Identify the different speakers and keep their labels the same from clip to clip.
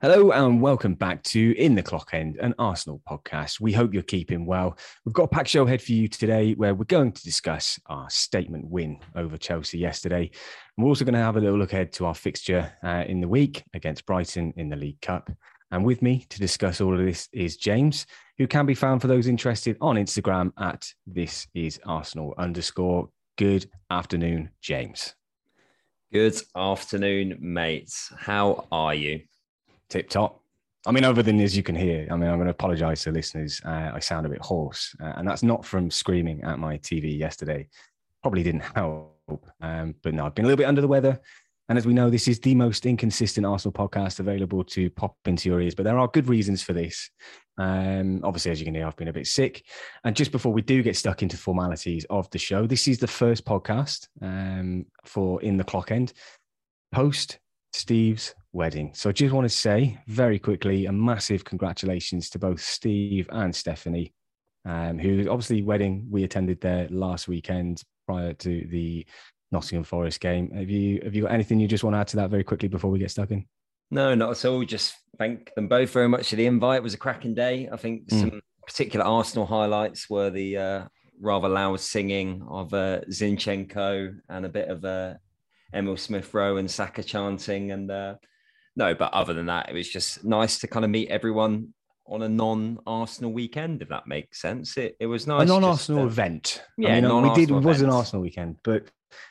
Speaker 1: Hello and welcome back to In the Clock End, an Arsenal podcast. We hope you're keeping well. We've got a packed show ahead for you today where we're going to discuss our statement win over Chelsea yesterday. And we're also going to have a little look ahead to our fixture uh, in the week against Brighton in the League Cup. And with me to discuss all of this is James, who can be found for those interested on Instagram at this is Arsenal underscore. Good afternoon, James.
Speaker 2: Good afternoon, mates. How are you?
Speaker 1: Tip top. I mean, other than as you can hear, I mean, I'm going to apologize to listeners. Uh, I sound a bit hoarse, uh, and that's not from screaming at my TV yesterday. Probably didn't help. Um, but no, I've been a little bit under the weather. And as we know, this is the most inconsistent Arsenal podcast available to pop into your ears. But there are good reasons for this. Um, obviously, as you can hear, I've been a bit sick. And just before we do get stuck into formalities of the show, this is the first podcast um, for In the Clock End post Steve's wedding. So I just want to say very quickly a massive congratulations to both Steve and Stephanie, um, who obviously wedding we attended there last weekend prior to the Nottingham Forest game. Have you have you got anything you just want to add to that very quickly before we get stuck in?
Speaker 2: No, not at all. Just thank them both very much for the invite. It was a cracking day. I think mm. some particular Arsenal highlights were the uh, rather loud singing of uh, Zinchenko and a bit of uh, Emile Smith Rowe and Saka chanting. And uh, no, but other than that, it was just nice to kind of meet everyone on a non-Arsenal weekend, if that makes sense. It, it was nice.
Speaker 1: A non-Arsenal uh, event. Yeah, I mean, we did. It was an Arsenal weekend, but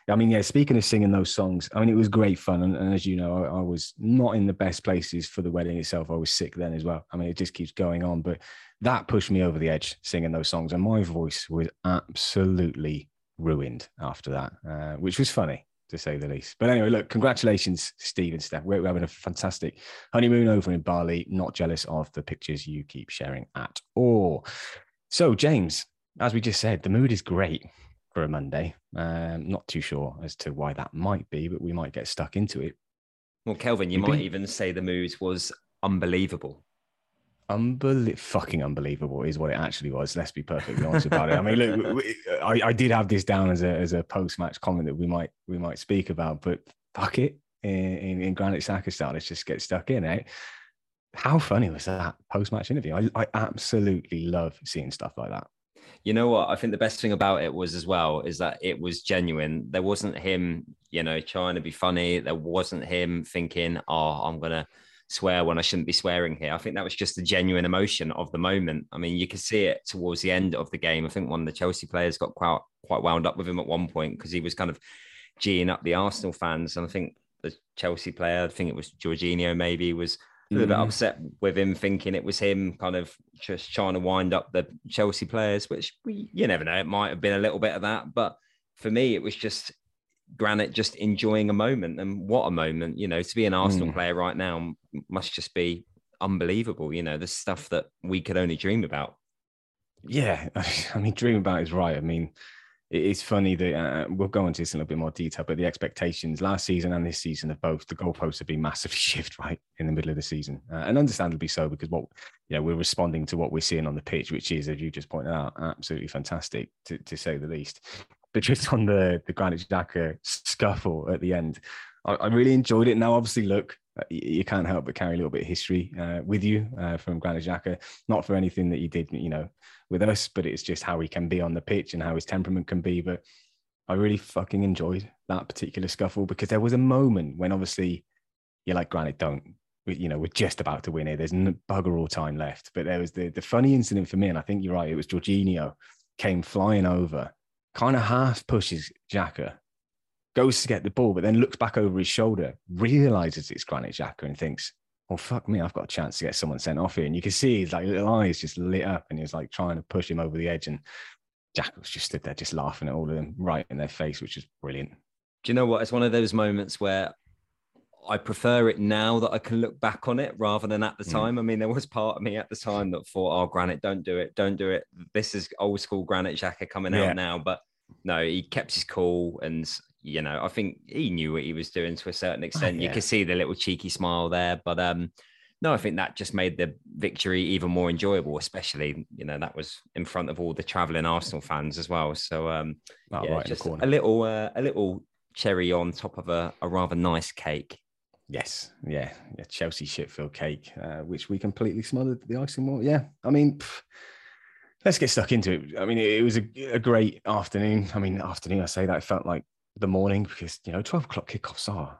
Speaker 1: I mean, yeah. Speaking of singing those songs, I mean, it was great fun, and, and as you know, I, I, was not in the best places for the wedding itself. I was sick then as well. I mean, it just keeps going on, but that pushed me over the edge singing those songs, and my voice was absolutely ruined after that, uh, which was funny to say the least. But anyway, look, congratulations, Steve and Steph. We're, we're, having a fantastic honeymoon over in Bali. Not jealous of the pictures you keep sharing at all. So, James, as we just said, the mood is great for a Monday. Um, not too sure as to why that might be, but we might get stuck into it.
Speaker 2: Well, Kelvin, you You've might even say the mood was unbelievable
Speaker 1: unbelievable, fucking unbelievable is what it actually was. Let's be perfectly honest about it. I mean, look, we, I, I, did have this down as a as a post match comment that we might we might speak about, but fuck it, in, in, in Granit Xhaka style, let's just get stuck in it. Eh? How funny was that post match interview? I, I absolutely love seeing stuff like that.
Speaker 2: You know what? I think the best thing about it was as well is that it was genuine. There wasn't him, you know, trying to be funny. There wasn't him thinking, "Oh, I'm gonna." Swear when I shouldn't be swearing here. I think that was just the genuine emotion of the moment. I mean, you could see it towards the end of the game. I think one of the Chelsea players got quite quite wound up with him at one point because he was kind of geeing up the Arsenal fans. And I think the Chelsea player, I think it was Jorginho, maybe was a little mm. bit upset with him, thinking it was him kind of just trying to wind up the Chelsea players, which we, you never know. It might have been a little bit of that, but for me, it was just Granit just enjoying a moment, and what a moment! You know, to be an Arsenal mm. player right now must just be unbelievable. You know, the stuff that we could only dream about.
Speaker 1: Yeah, I mean, dream about is right. I mean, it's funny that uh, we'll go into this in a little bit more detail, but the expectations last season and this season of both the goalposts have been massively shift right in the middle of the season, uh, and understandably so because what you know we're responding to what we're seeing on the pitch, which is, as you just pointed out, absolutely fantastic to, to say the least. Just on the the Granit Xhaka scuffle at the end, I, I really enjoyed it. Now, obviously, look, uh, you can't help but carry a little bit of history uh, with you uh, from Granit Xhaka. Not for anything that you did, you know, with us, but it's just how he can be on the pitch and how his temperament can be. But I really fucking enjoyed that particular scuffle because there was a moment when obviously you're like, Granit, don't. You know, we're just about to win it. There's no bugger all time left. But there was the the funny incident for me, and I think you're right. It was Jorginho came flying over, kind of half pushes Xhaka goes to get the ball, but then looks back over his shoulder, realizes it's Granit Xhaka and thinks, oh, fuck me, I've got a chance to get someone sent off here. And you can see his like little eyes just lit up and he was like trying to push him over the edge. And Xhaka was just stood there just laughing at all of them right in their face, which is brilliant.
Speaker 2: Do you know what? It's one of those moments where I prefer it now that I can look back on it rather than at the mm. time. Mm. I mean, there was part of me at the time that thought, oh, Granit, don't do it. Don't do it. This is old school Granit Xhaka coming yeah. out now. But no, he kept his cool and you know, I think he knew what he was doing to a certain oh, extent. Oh, yeah. You could see the little cheeky smile there, but um, no, I think that just made the victory even more enjoyable, especially you know that was in front of all the traveling Arsenal fans as well. So um, oh, yeah, right just a little uh, a little cherry on top of a, a rather nice cake.
Speaker 1: Yes, yeah, yeah. Chelsea shitfield cake, uh, which we completely smothered the icing wall. Yeah, I mean, pff, let's get stuck into it. I mean, it, it was a, a, great afternoon. I mean, afternoon. I say that it felt like the morning because you know twelve o'clock kickoffs are,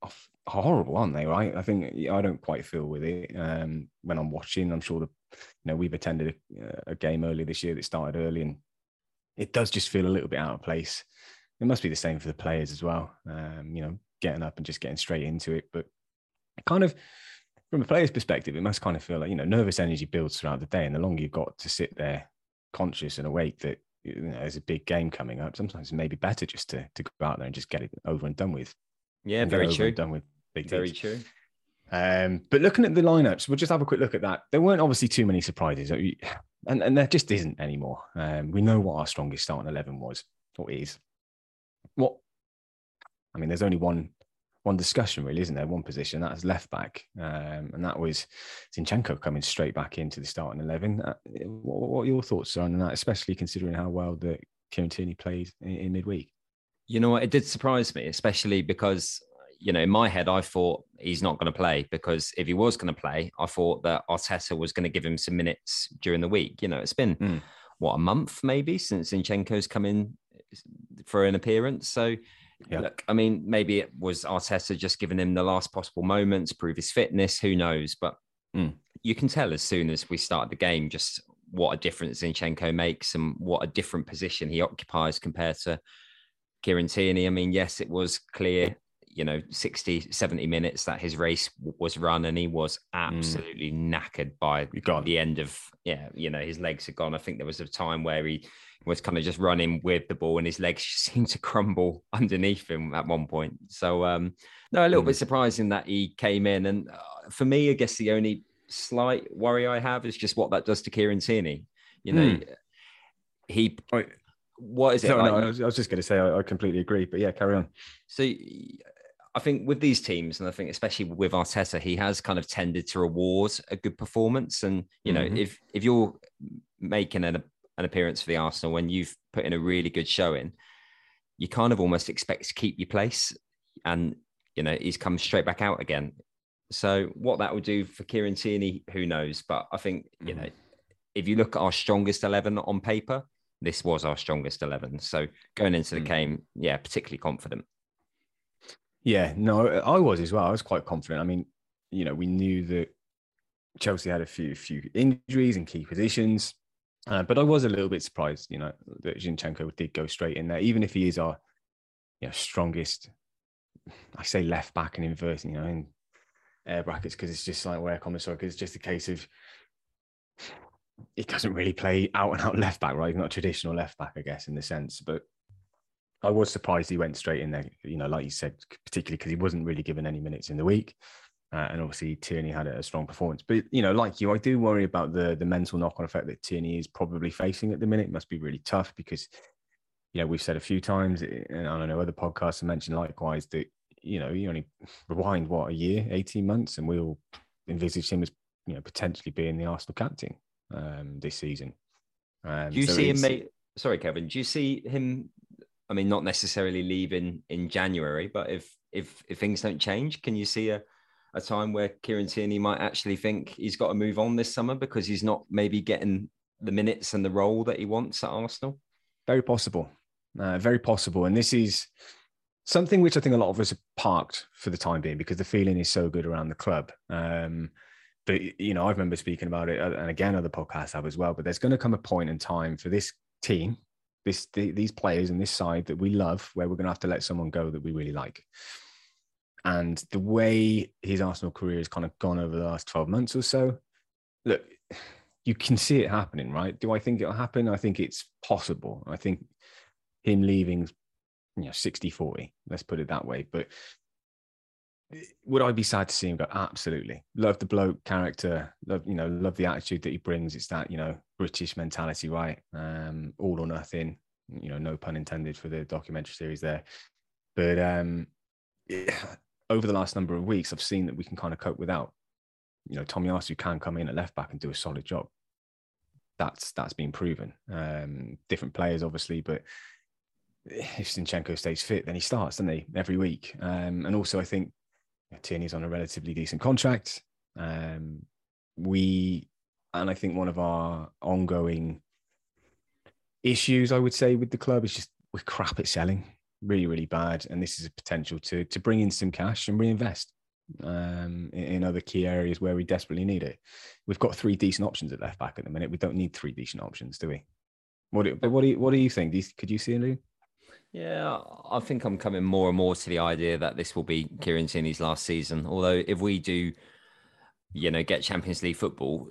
Speaker 1: are horrible, aren't they? Right? I think I don't quite feel with it um, when I'm watching. I'm sure the you know we've attended a, a game earlier this year that started early, and it does just feel a little bit out of place. It must be the same for the players as well. Um, you know, getting up and just getting straight into it. But kind of from a player's perspective, it must kind of feel like, you know, nervous energy builds throughout the day. And the longer you've got to sit there conscious and awake that you know, there's a big game coming up, sometimes it may be better just to, to go out there and just get it over and done with.
Speaker 2: Yeah, very true.
Speaker 1: done with
Speaker 2: big Very teams. true.
Speaker 1: Um, but looking at the lineups, we'll just have a quick look at that. There weren't obviously too many surprises, and, and there just isn't anymore. Um, we know what our strongest starting 11 was, or is. What I mean, there's only one one discussion, really, isn't there? One position that's left back, um, and that was Zinchenko coming straight back into the starting eleven. Uh, what, what, are your thoughts on that, especially considering how well that Kieran Tierney played in, in midweek?
Speaker 2: You know what? It did surprise me, especially because you know, in my head, I thought he's not going to play because if he was going to play, I thought that Arteta was going to give him some minutes during the week. You know, it's been mm. what a month maybe since Zinchenko's come in for an appearance. So yeah. Look, I mean, maybe it was Arteta just giving him the last possible moments, prove his fitness. Who knows? But mm. you can tell as soon as we start the game just what a difference Zinchenko makes and what a different position he occupies compared to Kieran Tierney. I mean, yes, it was clear, you know, 60, 70 minutes that his race was run and he was hmm. absolutely mm. knackered by the end of, yeah, you know, his legs had gone. I think there was a time where he was kind of just running with the ball and his legs seemed to crumble underneath him at one point. So, um, no, a little mm. bit surprising that he came in. And uh, for me, I guess the only slight worry I have is just what that does to Kieran Tierney. You know, mm. he. What is it?
Speaker 1: No, like? no, I was, I was just going to say I, I completely agree, but yeah, carry on.
Speaker 2: So, I think with these teams, and I think especially with Arteta, he has kind of tended to reward a good performance. And you know, mm-hmm. if if you're making an an appearance for the Arsenal when you've put in a really good showing, you kind of almost expect to keep your place. And, you know, he's come straight back out again. So what that will do for Kieran Tierney, who knows? But I think, you mm. know, if you look at our strongest 11 on paper, this was our strongest 11. So going into the mm. game, yeah, particularly confident.
Speaker 1: Yeah, no, I was as well. I was quite confident. I mean, you know, we knew that Chelsea had a few few injuries in key positions. Uh, but I was a little bit surprised, you know, that Zinchenko did go straight in there, even if he is our you know, strongest, I say left back and inverse, you know, in air brackets, because it's just like where because it's just a case of he doesn't really play out and out left back, right? He's not a traditional left back, I guess, in the sense. But I was surprised he went straight in there, you know, like you said, particularly because he wasn't really given any minutes in the week. Uh, and obviously Tierney had a strong performance. But you know, like you, I do worry about the the mental knock on effect that Tierney is probably facing at the minute. It must be really tough because you know we've said a few times, eh, and I don't know other podcasts have mentioned likewise that you know you only rewind what a year, eighteen months, and we'll envisage him as you know potentially being the Arsenal captain um, this season.
Speaker 2: Um, do you so see him? Mate, sorry, Kevin. Do you see him? I mean, not necessarily leaving in January, but if if if things don't change, can you see a a time where Kieran Tierney might actually think he's got to move on this summer because he's not maybe getting the minutes and the role that he wants at Arsenal?
Speaker 1: Very possible. Uh, very possible. And this is something which I think a lot of us have parked for the time being because the feeling is so good around the club. Um, but, you know, I remember speaking about it, uh, and again, other podcasts have as well. But there's going to come a point in time for this team, this the, these players and this side that we love, where we're going to have to let someone go that we really like. And the way his Arsenal career has kind of gone over the last 12 months or so, look, you can see it happening, right? Do I think it'll happen? I think it's possible. I think him leaving, you know, 60 40, let's put it that way. But would I be sad to see him go? Absolutely. Love the bloke character, love, you know, love the attitude that he brings. It's that, you know, British mentality, right? Um, all or nothing, you know, no pun intended for the documentary series there. But um, over the last number of weeks, I've seen that we can kind of cope without. You know, Tomiyasu can come in at left back and do a solid job. That's that's been proven. Um, different players, obviously, but if Zinchenko stays fit, then he starts, doesn't he, every week? Um, and also, I think Tierney's on a relatively decent contract. Um, we, and I think one of our ongoing issues, I would say, with the club is just we're crap at selling, really, really bad. And this is a potential to to bring in some cash and reinvest um, in, in, other key areas where we desperately need it. We've got three decent options at left back at the minute. We don't need three decent options, do we? What do, but what do you, what do you think? Do you, could you see it?
Speaker 2: Yeah, I think I'm coming more and more to the idea that this will be Kieran Tierney's last season. Although if we do, you know, get Champions League football,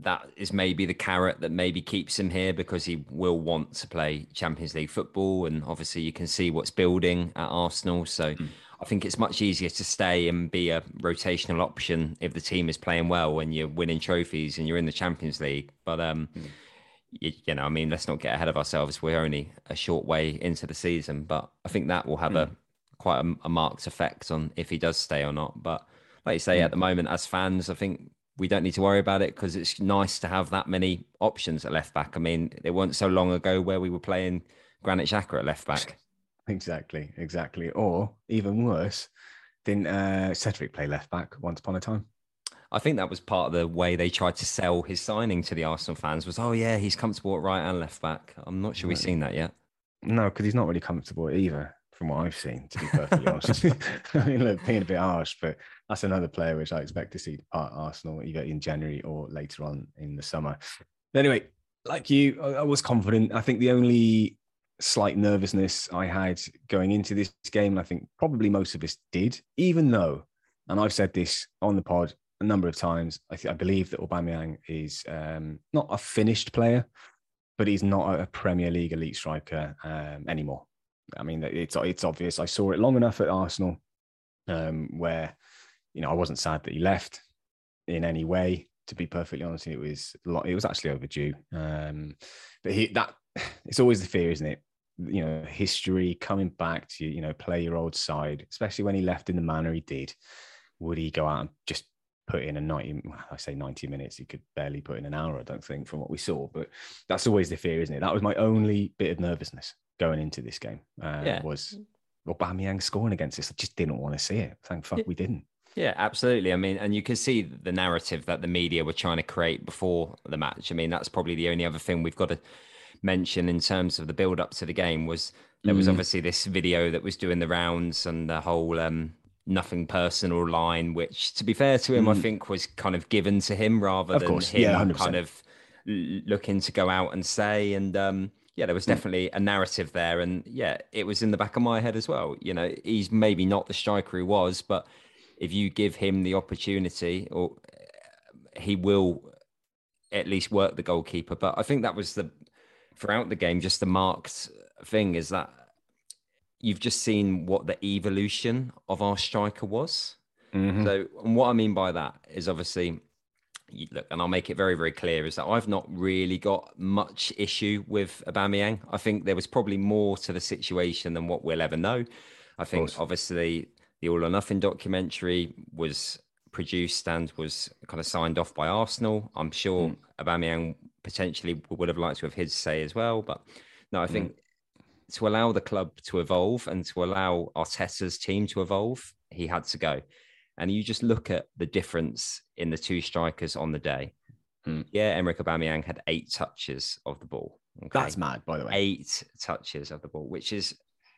Speaker 2: that is maybe the carrot that maybe keeps him here because he will want to play Champions League football. And obviously, you can see what's building at Arsenal. So mm. I think it's much easier to stay and be a rotational option if the team is playing well and you're winning trophies and you're in the Champions League. But um, mm. You, you, know, I mean, let's not get ahead of ourselves. We're only a short way into the season, but I think that will have mm. a quite a, a, marked effect on if he does stay or not. But like you say, mm. at the moment, as fans, I think we don't need to worry about it because it's nice to have that many options at left back. I mean, it wasn't so long ago where we were playing Granit Xhaka at left back.
Speaker 1: Exactly, exactly. Or even worse, didn't uh, Cedric play left back once upon a time?
Speaker 2: I think that was part of the way they tried to sell his signing to the Arsenal fans was, oh yeah, he's comfortable at right and left back. I'm not sure we've seen that yet.
Speaker 1: No, because he's not really comfortable either, from what I've seen. To be perfectly honest, I mean, look, being a bit harsh, but that's another player which I expect to see depart Arsenal either in January or later on in the summer. But anyway, like you, I was confident. I think the only slight nervousness I had going into this game. And I think probably most of us did, even though, and I've said this on the pod a number of times, I, th- I believe that Aubameyang is um, not a finished player, but he's not a Premier League elite striker um, anymore. I mean, it's it's obvious. I saw it long enough at Arsenal, um, where you know I wasn't sad that he left in any way. To be perfectly honest, it was it was actually overdue. Um, but he that it's always the fear, isn't it? you know history coming back to you you know play your old side especially when he left in the manner he did would he go out and just put in a 90 i say 90 minutes he could barely put in an hour i don't think from what we saw but that's always the fear isn't it that was my only bit of nervousness going into this game uh, yeah. was Aubameyang scoring against us i just didn't want to see it thank fuck yeah. we didn't
Speaker 2: yeah, absolutely. I mean, and you can see the narrative that the media were trying to create before the match. I mean, that's probably the only other thing we've got to mention in terms of the build up to the game was there was mm. obviously this video that was doing the rounds and the whole um, nothing personal line, which to be fair to him, mm. I think was kind of given to him rather of than course. him yeah, kind of looking to go out and say. And um, yeah, there was mm. definitely a narrative there. And yeah, it was in the back of my head as well. You know, he's maybe not the striker he was, but if you give him the opportunity or he will at least work the goalkeeper. But I think that was the throughout the game, just the marked thing is that you've just seen what the evolution of our striker was. Mm-hmm. So, and what I mean by that is obviously, look, and I'll make it very, very clear, is that I've not really got much issue with Aubameyang. I think there was probably more to the situation than what we'll ever know. I think obviously the All or Nothing documentary was produced and was kind of signed off by Arsenal. I'm sure mm. Aubameyang potentially would have liked to have his say as well. But no, I think mm. To allow the club to evolve and to allow Arteta's team to evolve, he had to go. And you just look at the difference in the two strikers on the day. Mm. Yeah, Emerick Aubameyang had eight touches of the ball.
Speaker 1: Okay? That's mad, by the way.
Speaker 2: Eight touches of the ball, which is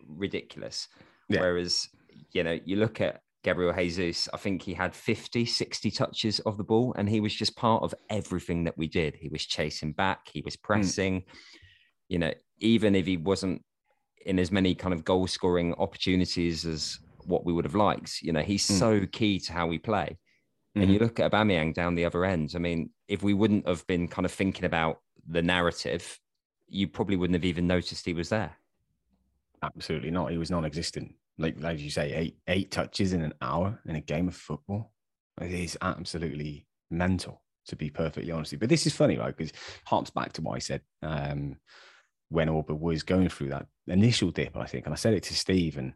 Speaker 2: ridiculous. Yeah. Whereas, you know, you look at Gabriel Jesus, I think he had 50, 60 touches of the ball, and he was just part of everything that we did. He was chasing back, he was hmm. pressing. Mm. You know, even if he wasn't in as many kind of goal scoring opportunities as what we would have liked, you know, he's mm. so key to how we play. Mm-hmm. And you look at Aubameyang down the other end. I mean, if we wouldn't have been kind of thinking about the narrative, you probably wouldn't have even noticed he was there.
Speaker 1: Absolutely not. He was non-existent like like you say, eight eight touches in an hour in a game of football. It is absolutely mental, to be perfectly honest. But this is funny, right? Because harps back to what I said um, when Auba was going through that initial dip, I think, and I said it to Steve, and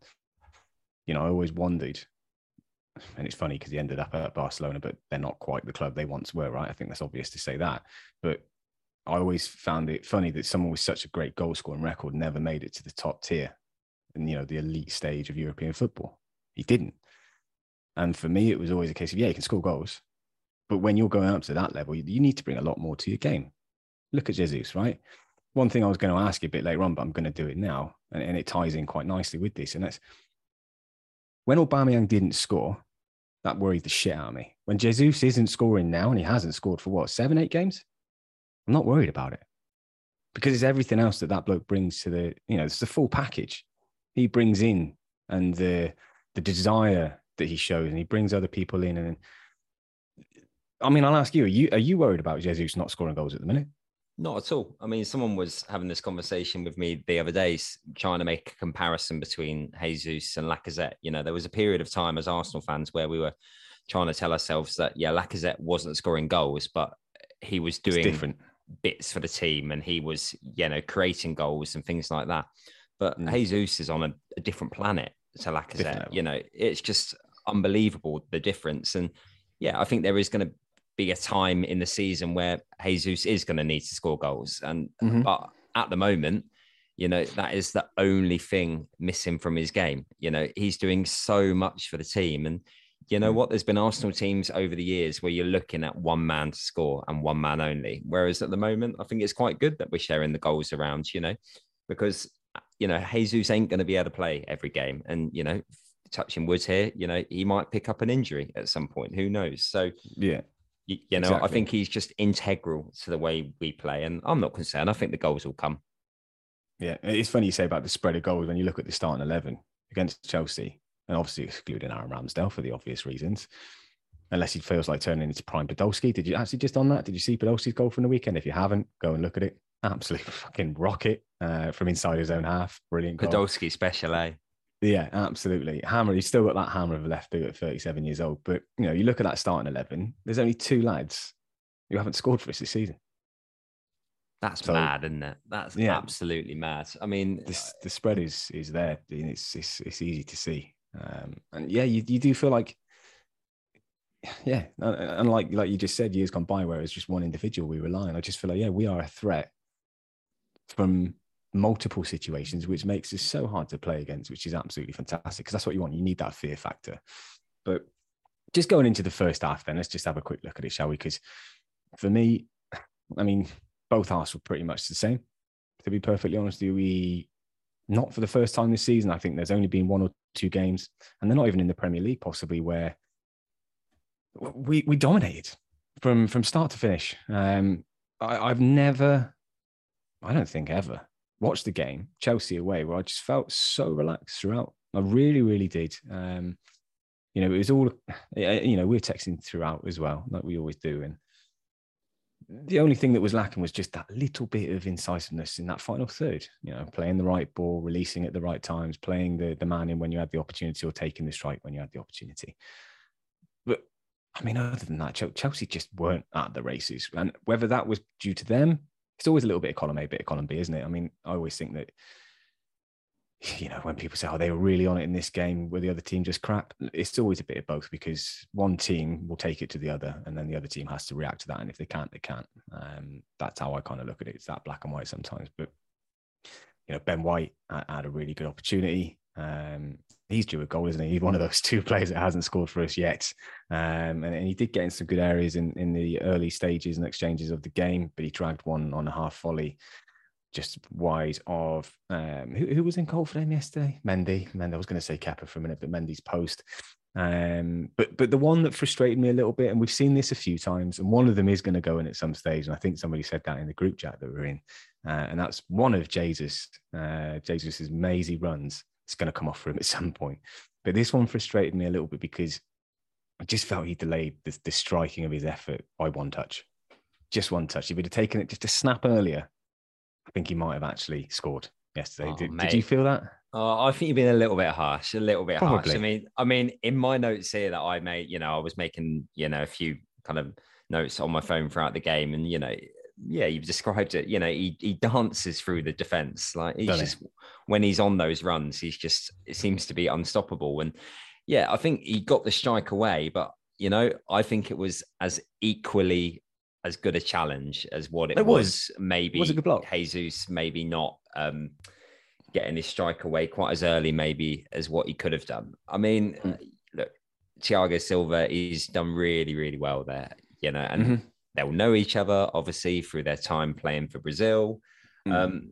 Speaker 1: you know, I always wondered. And it's funny because he ended up at Barcelona, but they're not quite the club they once were, right? I think that's obvious to say that. But I always found it funny that someone with such a great goal scoring record never made it to the top tier and you know the elite stage of European football. He didn't. And for me, it was always a case of, yeah, you can score goals. But when you're going up to that level, you, you need to bring a lot more to your game. Look at Jesus, right? One thing I was going to ask you a bit later on, but I'm going to do it now. And, and it ties in quite nicely with this. And that's when Aubameyang didn't score, that worried the shit out of me. When Jesus isn't scoring now and he hasn't scored for what, seven, eight games? I'm not worried about it because it's everything else that that bloke brings to the, you know, it's the full package he brings in and the, the desire that he shows and he brings other people in. And I mean, I'll ask you, are you, are you worried about Jesus not scoring goals at the minute?
Speaker 2: Not at all. I mean, someone was having this conversation with me the other day, trying to make a comparison between Jesus and Lacazette. You know, there was a period of time as Arsenal fans where we were trying to tell ourselves that, yeah, Lacazette wasn't scoring goals, but he was doing different bits for the team and he was, you know, creating goals and things like that. But mm. Jesus is on a, a, different planet to Lacazette. You know, it's just unbelievable the difference. And yeah, I think there is going to be a time in the season where Jesus is going to need to score goals. And mm-hmm. but at the moment, you know, that is the only thing missing from his game. You know, he's doing so much for the team. And you know mm. what? There's been Arsenal teams over the years where you're looking at one man to score and one man only. Whereas at the moment, I think it's quite good that we're sharing the goals around, you know, because you know, Jesus ain't going to be able to play every game. And, you know, touching wood here, you know, he might pick up an injury at some point. Who knows? So,
Speaker 1: yeah,
Speaker 2: you, you know, exactly. I think he's just integral to the way we play, and I'm not concerned. I think the goals will come.
Speaker 1: Yeah, it's funny you say about the spread of goals when you look at the starting eleven against Chelsea, and obviously excluding Aaron Ramsdale for the obvious reasons. Unless he feels like turning into prime Podolski. Did you actually just on that? Did you see Podolski's goal from the weekend? If you haven't, go and look at it. Absolute fucking rocket uh, from inside his own half. Brilliant.
Speaker 2: Goal. Podolski special, eh?
Speaker 1: Yeah, absolutely. Hammer, he's still got that hammer of a left boot at 37 years old. But, you know, you look at that starting 11, there's only two lads who haven't scored for us this season.
Speaker 2: That's so, mad, isn't it? That's yeah, absolutely mad. I mean,
Speaker 1: this, the spread is is there. It's it's, it's easy to see, um, and yeah, you, you do feel like, yeah, and like like you just said, years gone by where it's just one individual we rely on. I just feel like yeah, we are a threat from multiple situations, which makes it so hard to play against, which is absolutely fantastic because that's what you want. You need that fear factor. But just going into the first half, then let's just have a quick look at it, shall we? Because for me, I mean, both halves were pretty much the same. To be perfectly honest, we not for the first time this season? I think there's only been one or two games, and they're not even in the Premier League, possibly where we we dominated from from start to finish. Um, I, I've never, I don't think ever watched the game, Chelsea away, where I just felt so relaxed throughout. I really, really did. Um, you know, it was all, you know, we were texting throughout as well, like we always do. And the only thing that was lacking was just that little bit of incisiveness in that final third, you know, playing the right ball, releasing at the right times, playing the, the man in when you had the opportunity or taking the strike when you had the opportunity. But I mean, other than that, Chelsea just weren't at the races. And whether that was due to them it's always a little bit of column A, bit of column B, isn't it? I mean, I always think that you know when people say, "Oh, they were really on it in this game," where the other team just crap. It's always a bit of both because one team will take it to the other, and then the other team has to react to that. And if they can't, they can't. Um, that's how I kind of look at it. It's that black and white sometimes. But you know, Ben White had a really good opportunity. Um, he's due a goal, isn't he? He's one of those two players that hasn't scored for us yet. Um, and, and, he did get in some good areas in, in the early stages and exchanges of the game, but he dragged one on a half volley just wide of um, who, who, was in goal for them yesterday? Mendy. Mendy. I was going to say Kepa for a minute, but Mendy's post. Um, but but the one that frustrated me a little bit, and we've seen this a few times, and one of them is going to go in at some stage, and I think somebody said that in the group chat that we're in, uh, and that's one of Jesus. Uh, Jesus's mazy runs it's going to come off for him at some point. But this one frustrated me a little bit because I just felt he delayed the, the striking of his effort by one touch, just one touch. If he'd have taken it just a snap earlier, I think he might have actually scored yesterday. Oh, did, did, you feel that?
Speaker 2: Oh, I think you've been a little bit harsh, a little bit Probably. harsh. I mean, I mean, in my notes here that I made, you know, I was making, you know, a few kind of notes on my phone throughout the game, and you know, yeah, you've described it. You know, he he dances through the defense. Like he's Don't just he? when he's on those runs, he's just it seems to be unstoppable. And yeah, I think he got the strike away, but you know, I think it was as equally as good a challenge as what it, it was. was. Maybe
Speaker 1: was a good block.
Speaker 2: Jesus, maybe not um, getting his strike away quite as early, maybe as what he could have done. I mean, mm. look, Thiago Silva, he's done really, really well there, you know, and mm-hmm. They'll know each other obviously through their time playing for Brazil. Mm. Um,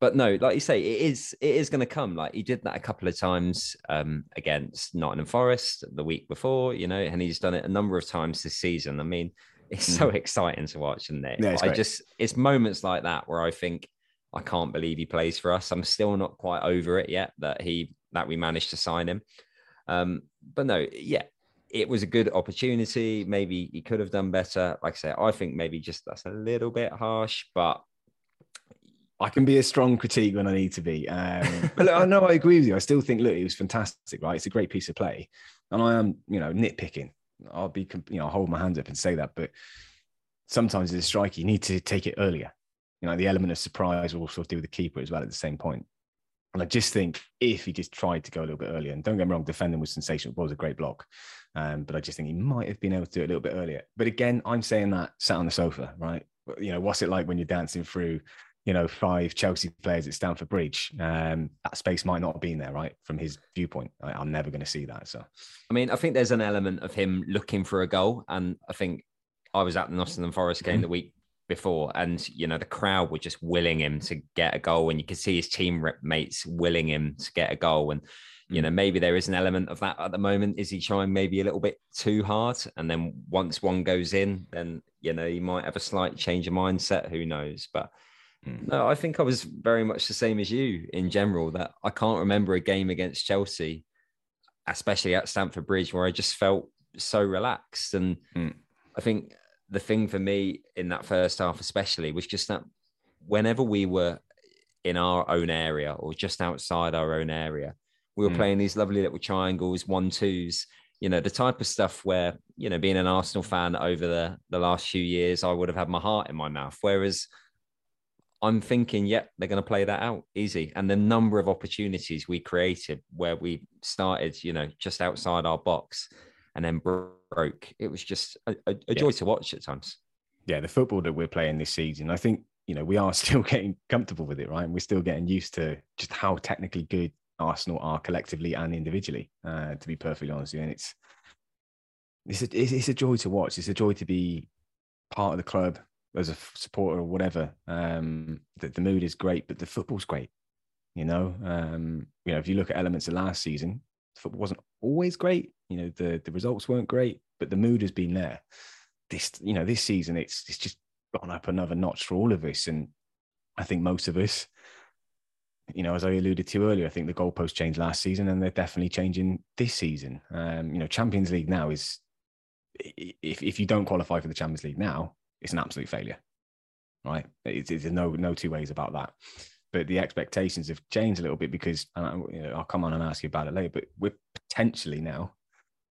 Speaker 2: but no, like you say, it is it is going to come. Like he did that a couple of times um, against Nottingham Forest the week before, you know, and he's done it a number of times this season. I mean, it's mm. so exciting to watch, isn't it? Yeah, I just it's moments like that where I think I can't believe he plays for us. I'm still not quite over it yet that he that we managed to sign him. Um, but no, yeah, it was a good opportunity. Maybe he could have done better. Like I say, I think maybe just that's a little bit harsh, but
Speaker 1: I can be a strong critique when I need to be. Um, but I know I agree with you. I still think, look, it was fantastic, right? It's a great piece of play. And I am, you know, nitpicking. I'll be, you know, I'll hold my hands up and say that. But sometimes as a striker, you need to take it earlier. You know, the element of surprise will also do with the keeper as well at the same point. And I just think if he just tried to go a little bit earlier, and don't get me wrong, defending was sensational, it was a great block. Um, but I just think he might have been able to do it a little bit earlier. But again, I'm saying that sat on the sofa, right? You know, what's it like when you're dancing through you know, five Chelsea players at Stamford Bridge. Um, that space might not have been there, right? From his viewpoint, I, am never going to see that. So,
Speaker 2: I mean, I think there's an element of him looking for a goal, and I think I was at the Nottingham Forest game mm-hmm. the week before, and you know, the crowd were just willing him to get a goal, and you could see his teammates willing him to get a goal, and you know, mm. maybe there is an element of that at the moment. Is he trying maybe a little bit too hard? And then once one goes in, then, you know, he might have a slight change of mindset. Who knows? But Mm. No, I think I was very much the same as you in general. That I can't remember a game against Chelsea, especially at Stamford Bridge, where I just felt so relaxed. And mm. I think the thing for me in that first half, especially, was just that whenever we were in our own area or just outside our own area, we were mm. playing these lovely little triangles, one twos. You know, the type of stuff where, you know, being an Arsenal fan over the, the last few years, I would have had my heart in my mouth. Whereas I'm thinking, yeah, they're going to play that out easy. And the number of opportunities we created where we started, you know, just outside our box and then broke, it was just a, a, a joy yeah. to watch at times.
Speaker 1: Yeah, the football that we're playing this season, I think, you know, we are still getting comfortable with it, right? And we're still getting used to just how technically good Arsenal are collectively and individually, uh, to be perfectly honest with you. And it's, it's a, it's a joy to watch. It's a joy to be part of the club, as a supporter or whatever, um, that the mood is great, but the football's great. You know, um, you know, if you look at elements of last season, football wasn't always great. You know, the the results weren't great, but the mood has been there. This, you know, this season it's it's just gone up another notch for all of us, and I think most of us, you know, as I alluded to earlier, I think the goalpost changed last season, and they're definitely changing this season. Um, you know, Champions League now is if if you don't qualify for the Champions League now, it's an absolute failure, right? It's, it's no no two ways about that. But the expectations have changed a little bit because you know, I'll come on and ask you about it later. But we're potentially now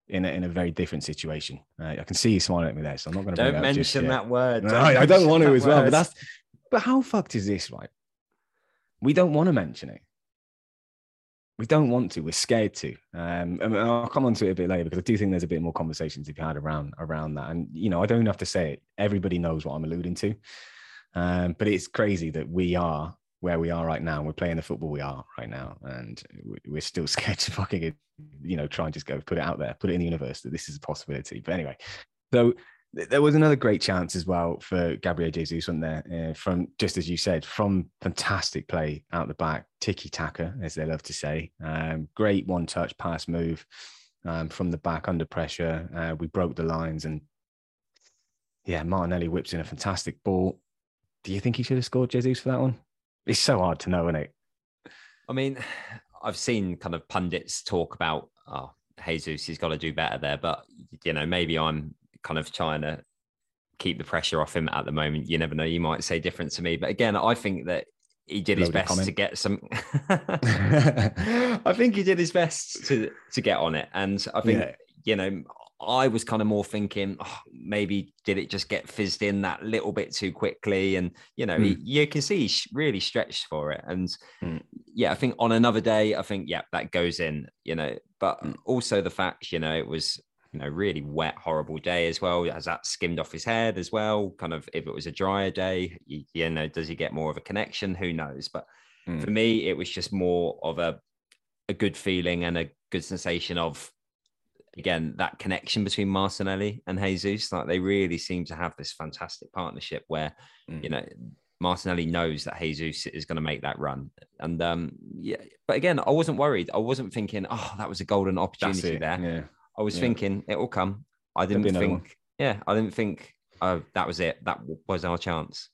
Speaker 1: in a, in a very different situation. Uh, I can see you smiling at me there, so I'm not going to
Speaker 2: don't mention that word.
Speaker 1: No, I, I, don't want to as well. But that's but how fucked is this, right? We don't want to mention it we don't want to. We're scared to. Um, and I'll come on to it a bit later because I do think there's a bit more conversations to be had around around that. And you know, I don't have to say it. Everybody knows what I'm alluding to. Um, but it's crazy that we are where we are right now. We're playing the football we are right now, and we're still scared to fucking, you know, try and just go put it out there, put it in the universe that this is a possibility. But anyway, so there was another great chance as well for Gabriel Jesus, wasn't there? Uh, from just as you said, from fantastic play out the back, tiki taka, as they love to say. Um, great one touch pass move um, from the back under pressure. Uh, we broke the lines, and yeah, Martinelli whips in a fantastic ball. Do you think he should have scored Jesus for that one? It's so hard to know, isn't it?
Speaker 2: I mean, I've seen kind of pundits talk about, oh, Jesus, he's got to do better there. But, you know, maybe I'm kind of trying to keep the pressure off him at the moment. You never know; you might say different to me. But again, I think that he did his best comment. to get some. I think he did his best to to get on it, and I think yeah. you know. I was kind of more thinking, oh, maybe did it just get fizzed in that little bit too quickly? And you know, mm. he, you can see he's really stretched for it. And mm. yeah, I think on another day, I think yeah, that goes in. You know, but mm. also the fact, you know, it was you know, really wet, horrible day as well. Has that skimmed off his head as well? Kind of, if it was a drier day, you, you know, does he get more of a connection? Who knows? But mm. for me, it was just more of a a good feeling and a good sensation of again that connection between Martinelli and Jesus. Like they really seem to have this fantastic partnership where mm. you know Martinelli knows that Jesus is going to make that run. And um, yeah, but again, I wasn't worried. I wasn't thinking, oh, that was a golden opportunity there.
Speaker 1: Yeah.
Speaker 2: I was yeah. thinking it will come. I didn't think, yeah, I didn't think uh, that was it. That was our chance.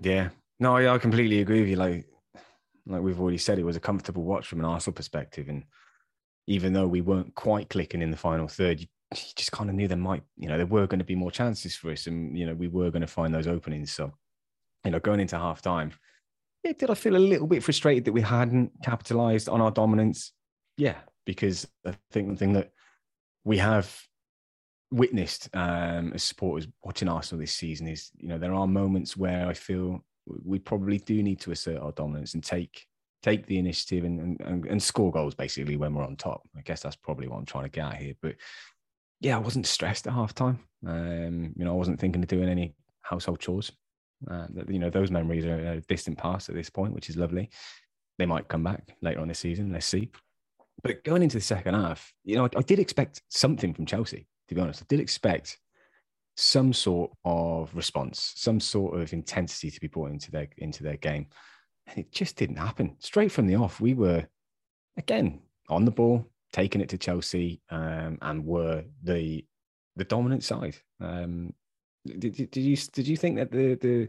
Speaker 1: Yeah. No, I, I completely agree with you. Like, like we've already said, it was a comfortable watch from an Arsenal perspective. And even though we weren't quite clicking in the final third, you, you just kind of knew there might, you know, there were going to be more chances for us, and you know, we were going to find those openings. So you know, going into half time, yeah, did I feel a little bit frustrated that we hadn't capitalized on our dominance? Yeah, because I think the thing that we have witnessed um, as supporters watching Arsenal this season is, you know, there are moments where I feel we probably do need to assert our dominance and take take the initiative and, and, and score goals basically when we're on top. I guess that's probably what I'm trying to get at here. But yeah, I wasn't stressed at half time. Um, you know, I wasn't thinking of doing any household chores. Uh, you know, those memories are a distant past at this point, which is lovely. They might come back later on this season. Let's see. But going into the second half, you know, I, I did expect something from Chelsea. To be honest, I did expect some sort of response, some sort of intensity to be brought into their into their game, and it just didn't happen. Straight from the off, we were again on the ball, taking it to Chelsea, um, and were the the dominant side. Um, did, did you did you think that the the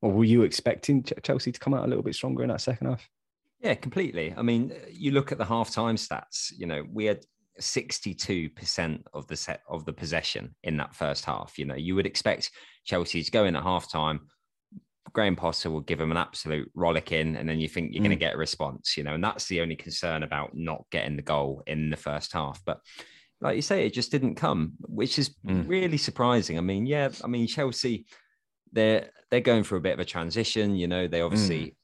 Speaker 1: or were you expecting Chelsea to come out a little bit stronger in that second half?
Speaker 2: Yeah, completely. I mean, you look at the halftime stats. You know, we had 62% of the set of the possession in that first half. You know, you would expect Chelsea to go in at halftime. Graham Potter will give them an absolute rollick in, and then you think you're mm. going to get a response, you know, and that's the only concern about not getting the goal in the first half. But like you say, it just didn't come, which is mm. really surprising. I mean, yeah, I mean Chelsea, they're they're going through a bit of a transition. You know, they obviously mm.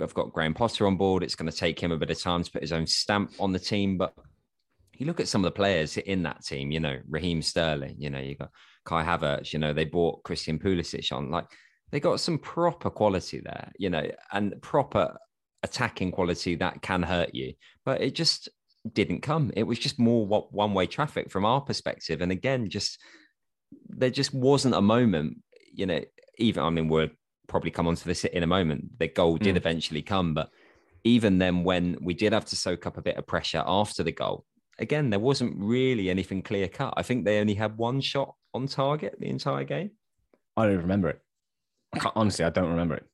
Speaker 2: have got Graham Potter on board. It's going to take him a bit of time to put his own stamp on the team. But you look at some of the players in that team. You know, Raheem Sterling. You know, you got Kai Havertz. You know, they bought Christian Pulisic on. Like they got some proper quality there. You know, and proper attacking quality that can hurt you. But it just didn't come. It was just more what one way traffic from our perspective. And again, just there just wasn't a moment, you know, even I mean, we'll probably come onto this in a moment. The goal did mm. eventually come, but even then, when we did have to soak up a bit of pressure after the goal, again, there wasn't really anything clear cut. I think they only had one shot on target the entire game.
Speaker 1: I don't remember it. I honestly, I don't remember it.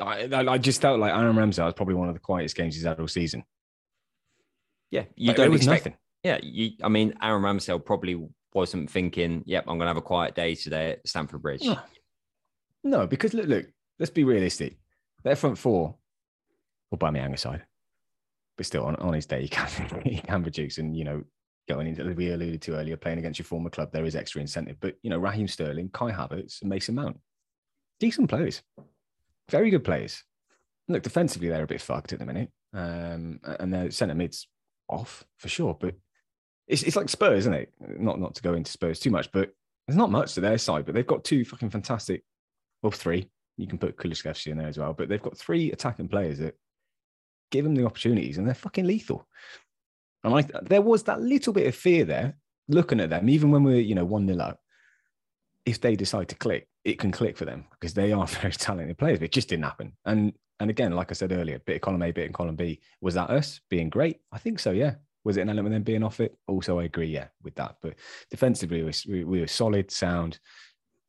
Speaker 1: I, I, just felt like Aaron Ramsey was probably one of the quietest games he's had all season.
Speaker 2: Yeah, you don't expect. Nothing. Yeah, you. I mean, Aaron Ramsdale probably wasn't thinking, "Yep, I'm going to have a quiet day today at Stamford Bridge."
Speaker 1: No, no because look, look, let's be realistic. Their front four, Aubameyang side, but still on, on his day, he can he can produce, and you know, going into we alluded to earlier, playing against your former club, there is extra incentive. But you know, Raheem Sterling, Kai Havertz, and Mason Mount, decent players, very good players. Look, defensively, they're a bit fucked at the minute, um, and their centre mids off for sure. But it's, it's like Spurs, isn't it? Not not to go into Spurs too much, but there's not much to their side. But they've got two fucking fantastic, well, three. You can put Kulusevski in there as well. But they've got three attacking players that give them the opportunities, and they're fucking lethal. And I, there was that little bit of fear there looking at them, even when we're you know one nil up. If they decide to click, it can click for them because they are very talented players. But it just didn't happen. And and again, like I said earlier, bit of column A, bit in column B. Was that us being great? I think so. Yeah. Was it an element then being off it? Also, I agree. Yeah, with that. But defensively, we, we were solid, sound.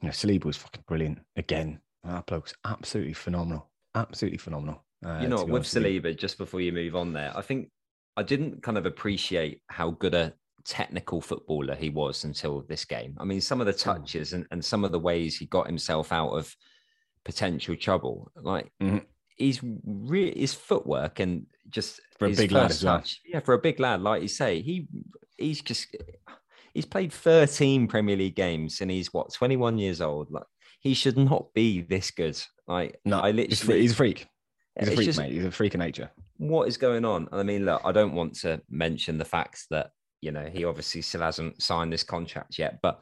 Speaker 1: You know, Saliba was fucking brilliant again. That bloke's absolutely phenomenal. Absolutely phenomenal.
Speaker 2: Uh, you know, with Saliba, just before you move on there, I think I didn't kind of appreciate how good a technical footballer he was until this game. I mean, some of the hmm. touches and, and some of the ways he got himself out of potential trouble. Like mm-hmm he's really his footwork and just
Speaker 1: for a big lad as well.
Speaker 2: Yeah, for a big lad, like you say, he he's just he's played 13 Premier League games and he's what 21 years old. Like he should not be this good. Like
Speaker 1: no, I literally he's a freak. He's a freak, just, mate. He's a freak of nature.
Speaker 2: What is going on? I mean, look, I don't want to mention the fact that you know he obviously still hasn't signed this contract yet, but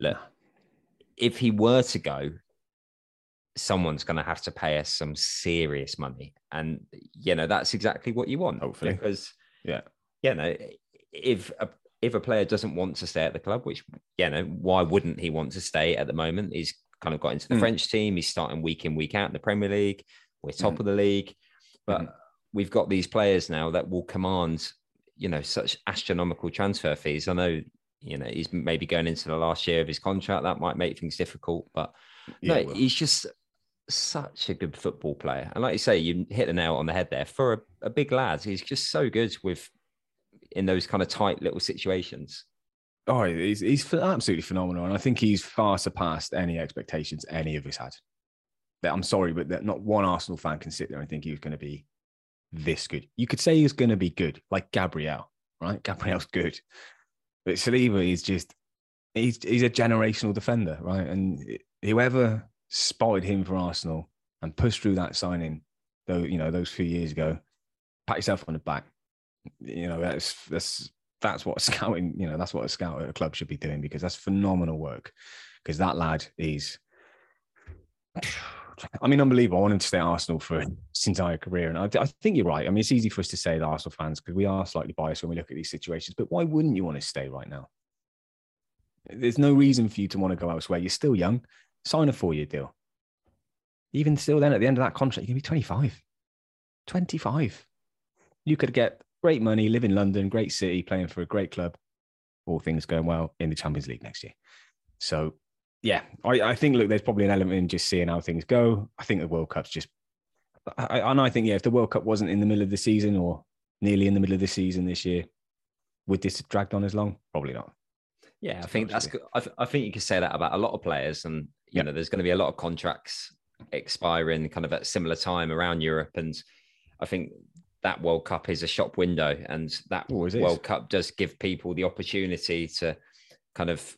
Speaker 2: look, if he were to go, someone's going to have to pay us some serious money and you know that's exactly what you want
Speaker 1: hopefully
Speaker 2: because
Speaker 1: yeah
Speaker 2: you know if if a player doesn't want to stay at the club, which you know, why wouldn't he want to stay at the moment? He's kind of got into the mm. French team. He's starting week in, week out in the Premier League. We're top mm. of the league, but mm. we've got these players now that will command, you know, such astronomical transfer fees. I know, you know, he's maybe going into the last year of his contract. That might make things difficult, but yeah, no, he's just such a good football player. And like you say, you hit the nail on the head there for a, a big lad. He's just so good with in those kind of tight little situations.
Speaker 1: Oh, he's, he's absolutely phenomenal. And I think he's far surpassed any expectations any of us had. That I'm sorry, but not one Arsenal fan can sit there and think he was going to be this good. You could say he's going to be good, like Gabriel, right? Gabriel's good. But Saliba is just, he's, he's a generational defender, right? And whoever spotted him for Arsenal and pushed through that signing, though, you know, those few years ago, pat yourself on the back. You know, that's, that's, that's what scouting, you know, that's what a scout at a club should be doing because that's phenomenal work. Because that lad is, I mean, unbelievable. I want him to stay at Arsenal for his entire career. And I, I think you're right. I mean, it's easy for us to say that Arsenal fans because we are slightly biased when we look at these situations. But why wouldn't you want to stay right now? There's no reason for you to want to go elsewhere. You're still young. Sign a four year deal. Even still, then at the end of that contract, you're going to be 25. 25. You could get great money, live in London, great city, playing for a great club, all things going well in the Champions League next year. So, yeah, I, I think, look, there's probably an element in just seeing how things go. I think the World Cup's just, I, and I think, yeah, if the World Cup wasn't in the middle of the season or nearly in the middle of the season this year, would this have dragged on as long? Probably not.
Speaker 2: Yeah, I think that's. I, I think you could say that about a lot of players, and you yep. know, there's going to be a lot of contracts expiring kind of at similar time around Europe, and I think that World Cup is a shop window, and that oh, World Cup does give people the opportunity to kind of,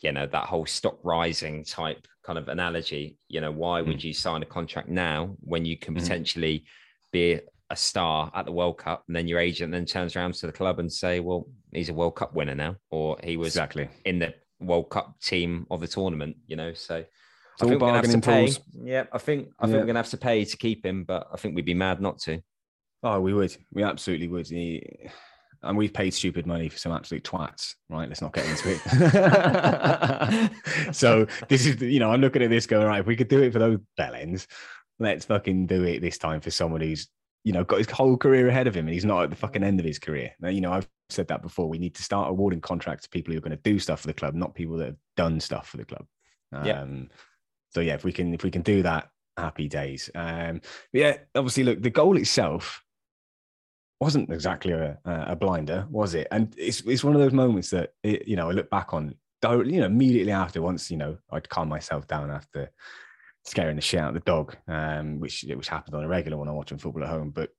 Speaker 2: you know, that whole stock rising type kind of analogy. You know, why mm. would you sign a contract now when you can mm. potentially be a star at the World Cup, and then your agent then turns around to the club and say, "Well, he's a World Cup winner now, or he was
Speaker 1: exactly
Speaker 2: in the World Cup team of the tournament." You know, so. It's I think we're gonna have to pay. Yeah, I think I think we're gonna have to pay to keep him, but I think we'd be mad not to.
Speaker 1: Oh, we would. We absolutely would. He, and we've paid stupid money for some absolute twats, right? Let's not get into it. so this is, you know, I'm looking at this going, right, if we could do it for those bellends, let's fucking do it this time for someone who's, you know, got his whole career ahead of him and he's not at the fucking end of his career. Now, you know, I've said that before. We need to start awarding contracts to people who are going to do stuff for the club, not people that have done stuff for the club. Um, yeah. So yeah, if we can, if we can do that, happy days. Um, yeah, obviously, look, the goal itself wasn't exactly a, a blinder, was it? And it's it's one of those moments that it, you know I look back on, directly, you know, immediately after. Once you know, I'd calm myself down after scaring the shit out of the dog, um, which which happens on a regular when I'm watching football at home. But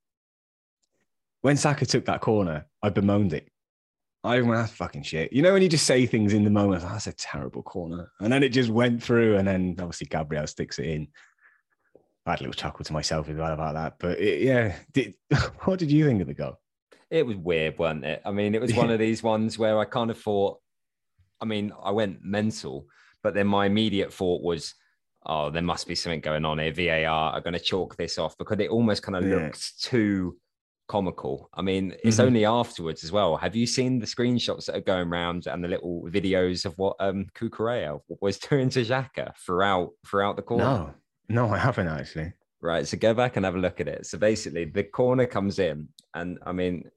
Speaker 1: when Saka took that corner, I bemoaned it. I went, that's fucking shit. You know, when you just say things in the moment, that's a terrible corner. And then it just went through, and then obviously Gabriel sticks it in. I had a little chuckle to myself as well about that. But it, yeah, did, what did you think of the goal?
Speaker 2: It was weird, wasn't it? I mean, it was one of these ones where I kind of thought, I mean, I went mental, but then my immediate thought was, oh, there must be something going on here. VAR are going to chalk this off because it almost kind of yeah. looked too comical. I mean, it's mm-hmm. only afterwards as well. Have you seen the screenshots that are going around and the little videos of what um Cucurella was doing to Xhaka throughout throughout the court?
Speaker 1: No. No, I haven't actually.
Speaker 2: Right. So go back and have a look at it. So basically, the corner comes in, and I mean,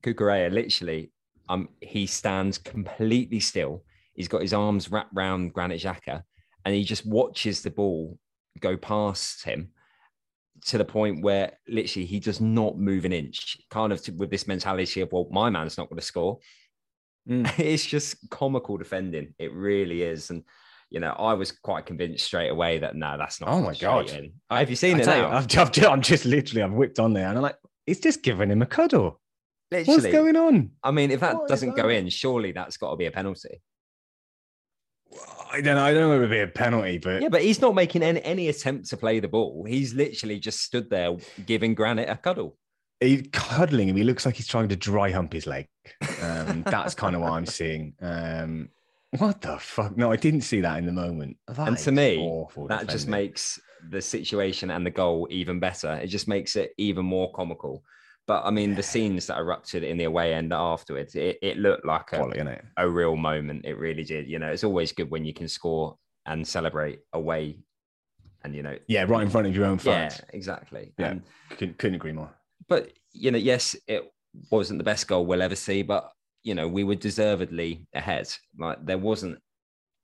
Speaker 2: Cucurella literally, um, he stands completely still. He's got his arms wrapped around Granit Xhaka, and he just watches the ball go past him to the point where literally he does not move an inch, kind of to, with this mentality of, well, my man's not going to score. Mm. It's just comical defending. It really is. And you know, I was quite convinced straight away that no, that's not.
Speaker 1: Oh my god!
Speaker 2: Have you seen I it?
Speaker 1: You, I've, I've just, I'm just literally, I've whipped on there, and I'm like, it's just giving him a cuddle. Literally. What's going on?
Speaker 2: I mean, if that what doesn't that? go in, surely that's got to be a penalty.
Speaker 1: I don't know. I don't know if it'd be a penalty, but
Speaker 2: yeah, but he's not making any, any attempt to play the ball. He's literally just stood there giving Granit a cuddle.
Speaker 1: He's cuddling him. He looks like he's trying to dry hump his leg. Um, that's kind of what I'm seeing. Um, what the fuck? No, I didn't see that in the moment.
Speaker 2: That and to me, that defending. just makes the situation and the goal even better. It just makes it even more comical But I mean, the scenes that erupted in the away end afterwards, it, it looked like a,
Speaker 1: Quality,
Speaker 2: a real moment. It really did. You know, it's always good when you can score and celebrate away, and you know,
Speaker 1: Yeah, right in front of your own
Speaker 2: yeah,
Speaker 1: fans.
Speaker 2: exactly.
Speaker 1: Yeah.
Speaker 2: And-
Speaker 1: Couldn't, couldn't agree more.
Speaker 2: but you know, yes, it wasn't the best goal we'll ever see, but you know, we were deservedly ahead. Like there wasn't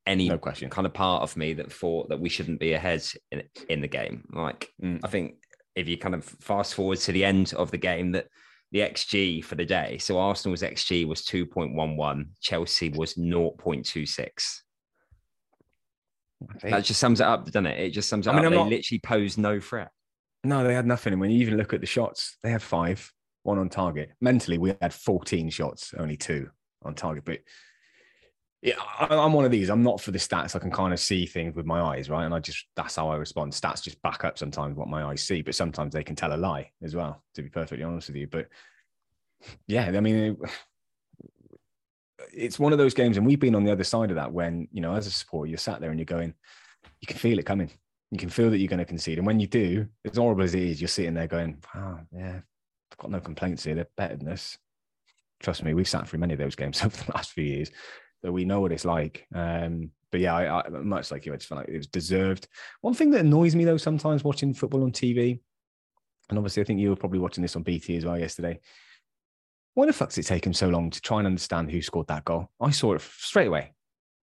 Speaker 2: any
Speaker 1: No question.
Speaker 2: kind of part of me that thought that we shouldn't be ahead in, in the game. Like
Speaker 1: Mm.
Speaker 2: I think if you kind of fast forward to the end of the game, that the XG for the day, so Arsenal's XG was 2.11, Chelsea was 0.26. That just sums it up, doesn't it? It just sums it
Speaker 1: I mean,
Speaker 2: up.
Speaker 1: I'm
Speaker 2: they
Speaker 1: not-
Speaker 2: literally posed no threat.
Speaker 1: No, they had nothing. And when you even look at the shots, they had five, one on target. Mentally, we had 14 shots, only two on target. But yeah, I'm one of these. I'm not for the stats. I can kind of see things with my eyes, right? And I just, that's how I respond. Stats just back up sometimes what my eyes see, but sometimes they can tell a lie as well, to be perfectly honest with you. But yeah, I mean, it's one of those games, and we've been on the other side of that when, you know, as a supporter, you're sat there and you're going, you can feel it coming you can feel that you're going to concede. And when you do, as horrible as it is, you're sitting there going, wow, yeah, I've got no complaints here. They're better than this. Trust me, we've sat through many of those games over the last few years, so we know what it's like. Um, but yeah, I, I, much like you, I just feel like it was deserved. One thing that annoys me though, sometimes watching football on TV, and obviously I think you were probably watching this on BT as well yesterday. Why the fuck's it taken so long to try and understand who scored that goal? I saw it straight away.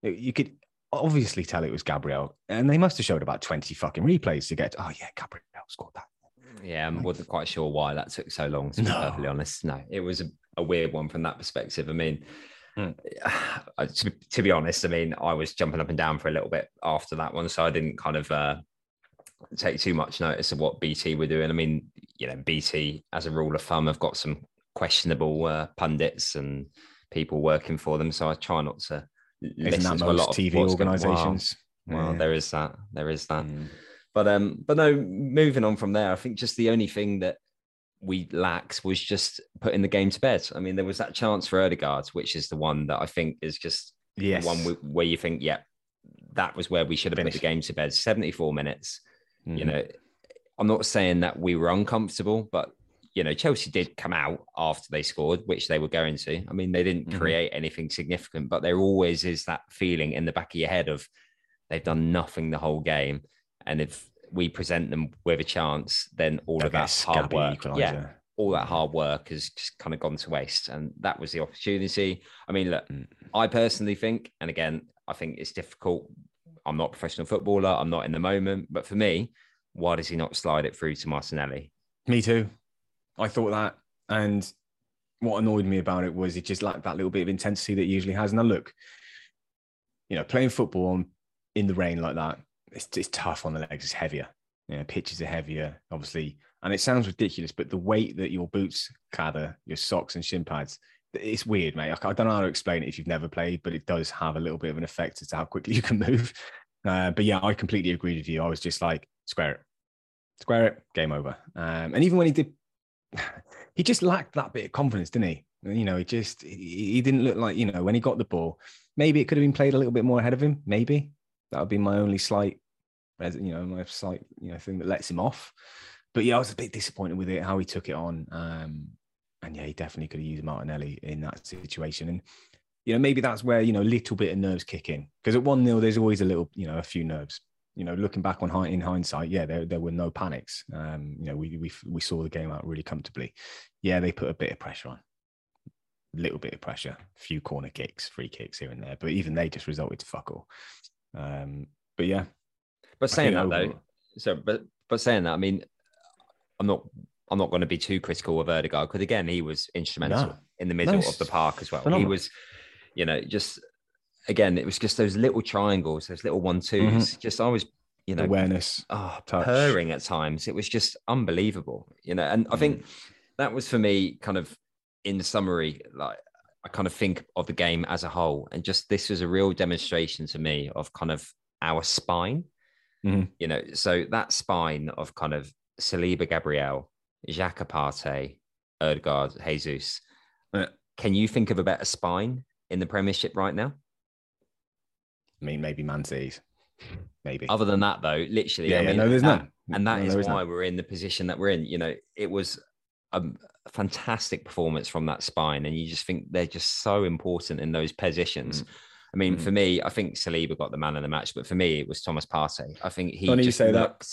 Speaker 1: You could obviously tell it was Gabriel, and they must have showed about 20 fucking replays to get, oh yeah, Gabriel scored that.
Speaker 2: Yeah, I wasn't quite sure why that took so long. To be
Speaker 1: No.
Speaker 2: perfectly honest, no, it was a, a weird one from that perspective. I mean. I- to, to be honest, I mean, I was jumping up and down for a little bit after that one, so I didn't kind of uh, take too much notice of what BT were doing. I mean, you know, BT as a rule of thumb have got some questionable uh, pundits and people working for them, so I try not to.
Speaker 1: Isn't
Speaker 2: listen
Speaker 1: that
Speaker 2: to a lot
Speaker 1: most
Speaker 2: of
Speaker 1: TV
Speaker 2: what's going- Wow.
Speaker 1: organizations?
Speaker 2: Well,
Speaker 1: Yeah.
Speaker 2: there is that. There is that.
Speaker 1: Mm.
Speaker 2: But um, but no, moving on from there, I think just the only thing that we lacked was just putting the game to bed. I mean, there was that chance for Ødegaard, which is the one that I think is just
Speaker 1: Yes.
Speaker 2: the one where you think, yeah, that was where we should have put the game to bed. 74 minutes. You
Speaker 1: Mm.
Speaker 2: know, I'm not saying that we were uncomfortable, but you know, Chelsea did come out after they scored, which they were going to. I mean, they didn't
Speaker 1: Mhm.
Speaker 2: create anything significant, but there always is that feeling in the back of your head of they've done nothing the whole game. And if we present them with a chance, then all
Speaker 1: They'll
Speaker 2: of that hard work, yeah, all that hard work has just kind of gone to waste. And that was the opportunity. I mean, look,
Speaker 1: Mm.
Speaker 2: I personally think, and again, I think it's difficult. I'm not a professional footballer. I'm not in the moment. But for me, why does he not slide it through to Martinelli?
Speaker 1: Me too. I thought that. And what annoyed me about it was it just lacked that little bit of intensity that usually has. Now, look, you know, playing football in the rain like that, it's, it's tough on the legs. It's heavier. You know, pitches are heavier, obviously. And it sounds ridiculous, but the weight that your boots gather, your socks and shin pads, it's weird, mate. I don't know how to explain it if you've never played, but it does have a little bit of an effect as to how quickly you can move. Uh, but yeah, I completely agree with you. I was just like, square it, square it, game over. Um, and even when he did, he just lacked that bit of confidence, didn't he? You know, he just he, he didn't look like you know when he got the ball. Maybe it could have been played a little bit more ahead of him. Maybe that would be my only slight, you know, my slight you know thing that lets him off. But yeah, I was a bit disappointed with it how he took it on. Um, and yeah, he definitely could have used Martinelli in that situation. And you know, maybe that's where you know a little bit of nerves kick in because at one 0 there's always a little, you know, a few nerves. You know, looking back on in hindsight, yeah, there there were no panics. Um, you know, we we we saw the game out really comfortably. Yeah, they put a bit of pressure on, a little bit of pressure, a few corner kicks, free kicks here and there, but even they just resulted to fuck all. Um, but yeah,
Speaker 2: But saying that though, so but but saying that, I mean, I'm not I'm not going to be too critical of Ødegaard because again, he was instrumental
Speaker 1: No.
Speaker 2: in the middle
Speaker 1: No,
Speaker 2: of the park as well. He was, you know, just again, it was just those little triangles, those little one twos.
Speaker 1: Mm-hmm.
Speaker 2: Just I was, you know,
Speaker 1: awareness.
Speaker 2: oh,
Speaker 1: touch.
Speaker 2: purring at times. It was just unbelievable, you know. And I think
Speaker 1: Mm.
Speaker 2: that was for me, kind of in summary, like I kind of think of the game as a whole, and just this was a real demonstration to me of kind of our spine.
Speaker 1: Mhm.
Speaker 2: You know, so that spine of kind of Saliba, Gabriel, Jacques Partey, Ødegaard, Jesus.
Speaker 1: Yeah.
Speaker 2: Can you think of a better spine in the Premiership right now?
Speaker 1: I mean, maybe Man City's, maybe.
Speaker 2: Other than that, though, literally,
Speaker 1: yeah,
Speaker 2: I
Speaker 1: yeah,
Speaker 2: mean,
Speaker 1: no, there's
Speaker 2: that-
Speaker 1: none.
Speaker 2: and that
Speaker 1: No,
Speaker 2: is why
Speaker 1: none.
Speaker 2: we're in the position that we're in. You know, it was a, fantastic performance from that spine, and you just think they're just so important in those positions. Mm. I mean, mm. for me, I think Saliba got the man of the match, but for me, it was Thomas Partey. I think he funny just you say looked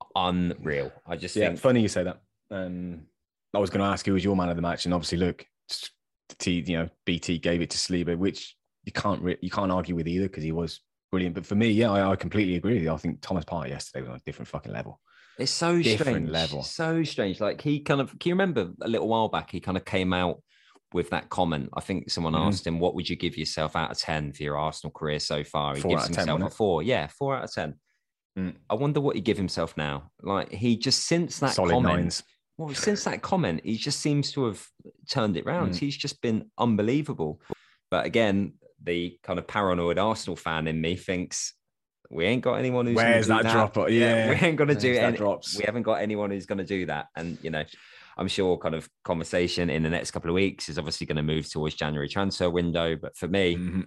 Speaker 2: that. unreal. I just yeah, think
Speaker 1: funny you say that. Um, I was going to ask who was your man of the match, and obviously, look, T, you know, BT gave it to Saliba, which you can't re- you can't argue with either because he was brilliant. But for me, yeah, I, I completely agree with you. I think Thomas Partey yesterday was on a different fucking level.
Speaker 2: It's so different strange. level. So strange. Like he kind of, can you remember a little while back, he kind of came out with that comment. I think someone mm-hmm. asked him, what would you give yourself out of 10 for your Arsenal career so far? He four gives himself 10, a four. Yeah, four out of 10. Mm. I wonder what he give himself now. Like he just, since that Solid comment, nines. well, since that comment, he just seems to have turned it around. Mm. He's just been unbelievable. But again, the kind of paranoid Arsenal fan in me thinks we ain't got anyone who's
Speaker 1: where's that, that drop? Yeah,
Speaker 2: we ain't gonna do it. Drops. We haven't got anyone who's gonna do that. And you know, I'm sure kind of conversation in the next couple of weeks is obviously going to move towards January transfer window. But for me, mm-hmm.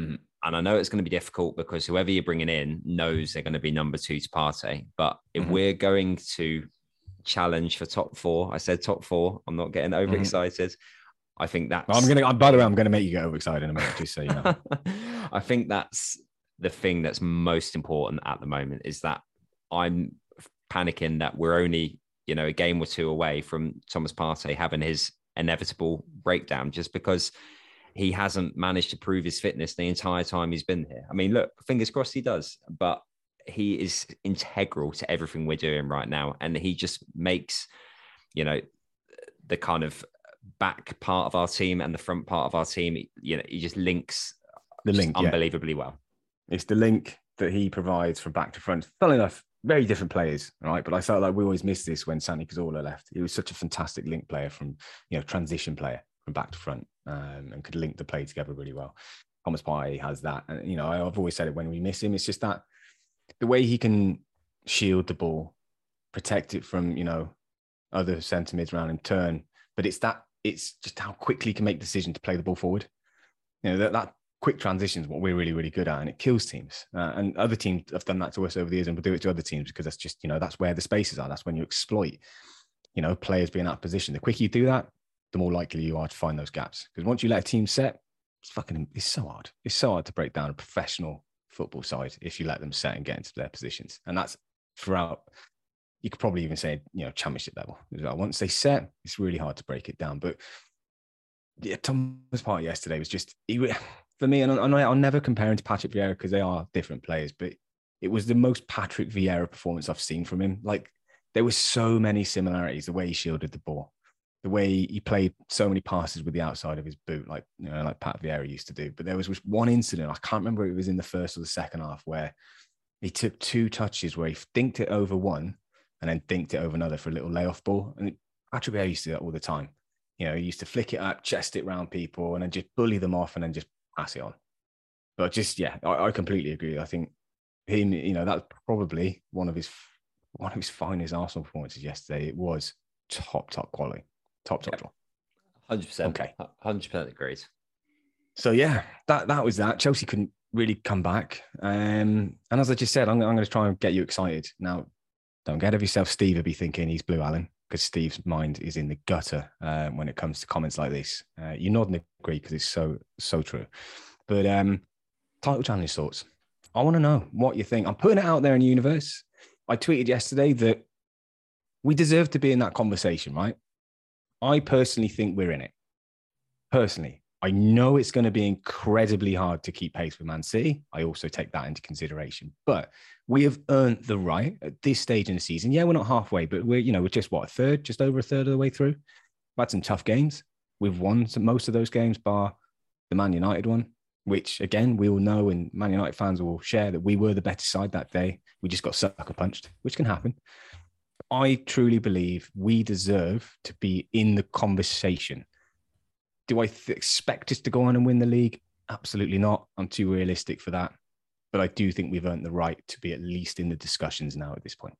Speaker 2: Mm-hmm. and I know it's going to be difficult because whoever you're bringing in knows they're going to be number two to Partey. But if mm-hmm. we're going to challenge for top four, I said top four. I'm not getting mm-hmm. overexcited. I think that's.
Speaker 1: Well, I'm gonna. By the way, I'm gonna make you get overexcited in a minute, just so you know.
Speaker 2: I think that's the thing that's most important at the moment is that I'm panicking that we're only, you know, a game or two away from Thomas Partey having his inevitable breakdown just because he hasn't managed to prove his fitness the entire time he's been here. I mean, look, fingers crossed he does, but he is integral to everything we're doing right now. And he just makes, you know, the kind of back part of our team and the front part of our team, you know, he just links the link unbelievably yeah. well.
Speaker 1: It's the link that he provides from back to front. Funnily enough, very different players, right? But I felt like we always missed this when Santi Cazorla left. He was such a fantastic link player from, you know, transition player from back to front um, and could link the play together really well. Thomas Partey has that. And, you know, I've always said it when we miss him, it's just that the way he can shield the ball, protect it from, you know, other centre mids around and turn. But it's that, it's just how quickly he can make decision to play the ball forward. You know, that, that quick transitions what we're really really good at and it kills teams. Uh, and other teams have done that to us over the years and will do it to other teams because that's just you know that's where the spaces are. That's when you exploit you know players being out of position. The quicker you do that the more likely you are to find those gaps. Because once you let a team set it's fucking it's so hard. It's so hard to break down a professional football side if you let them set and get into their positions. And that's throughout you could probably even say you know championship level once they set it's really hard to break it down. But yeah Thomas Partey yesterday was just he for me, and I'll never compare him to Patrick Vieira because they are different players, but it was the most Patrick Vieira performance I've seen from him. Like there were so many similarities, the way he shielded the ball, the way he played so many passes with the outside of his boot, like you know, like Pat Vieira used to do. But there was one incident, I can't remember it was in the first or the second half, where he took two touches where he dinked it over one and then dinked it over another for a little layoff ball. And Patrick Vieira used to do that all the time. You know, he used to flick it up, chest it round people, and then just bully them off and then just pass it on. But just yeah, I, I completely agree. I think him, you know, that's probably one of his one of his finest Arsenal performances yesterday. It was top, top quality, top, top.
Speaker 2: Hundred percent. Okay, hundred percent agreed.
Speaker 1: So yeah, that that was that. Chelsea couldn't really come back, um, and as I just said, I'm, I'm going to try and get you excited. Now, don't get of yourself. Steve will be thinking he's Blue Alan because Steve's mind is in the gutter uh, when it comes to comments like this. Uh, you nod and agree because it's so so true. But um, title challenge thoughts. I want to know what you think. I'm putting it out there in the universe. I tweeted yesterday that we deserve to be in that conversation, right? I personally think we're in it. Personally, I know it's going to be incredibly hard to keep pace with Man City. I also take that into consideration. But we have earned the right at this stage in the season. Yeah, we're not halfway, but we're, you know, we're just what, a third, just over a third of the way through. We've had some tough games. We've won some, most of those games, bar the Man United one, which again, we all know, and Man United fans will share that we were the better side that day. We just got sucker punched, which can happen. I truly believe we deserve to be in the conversation do I th- expect us to go on and win the league? Absolutely not. I'm too realistic for that. But I do think we've earned the right to be at least in the discussions now at this point.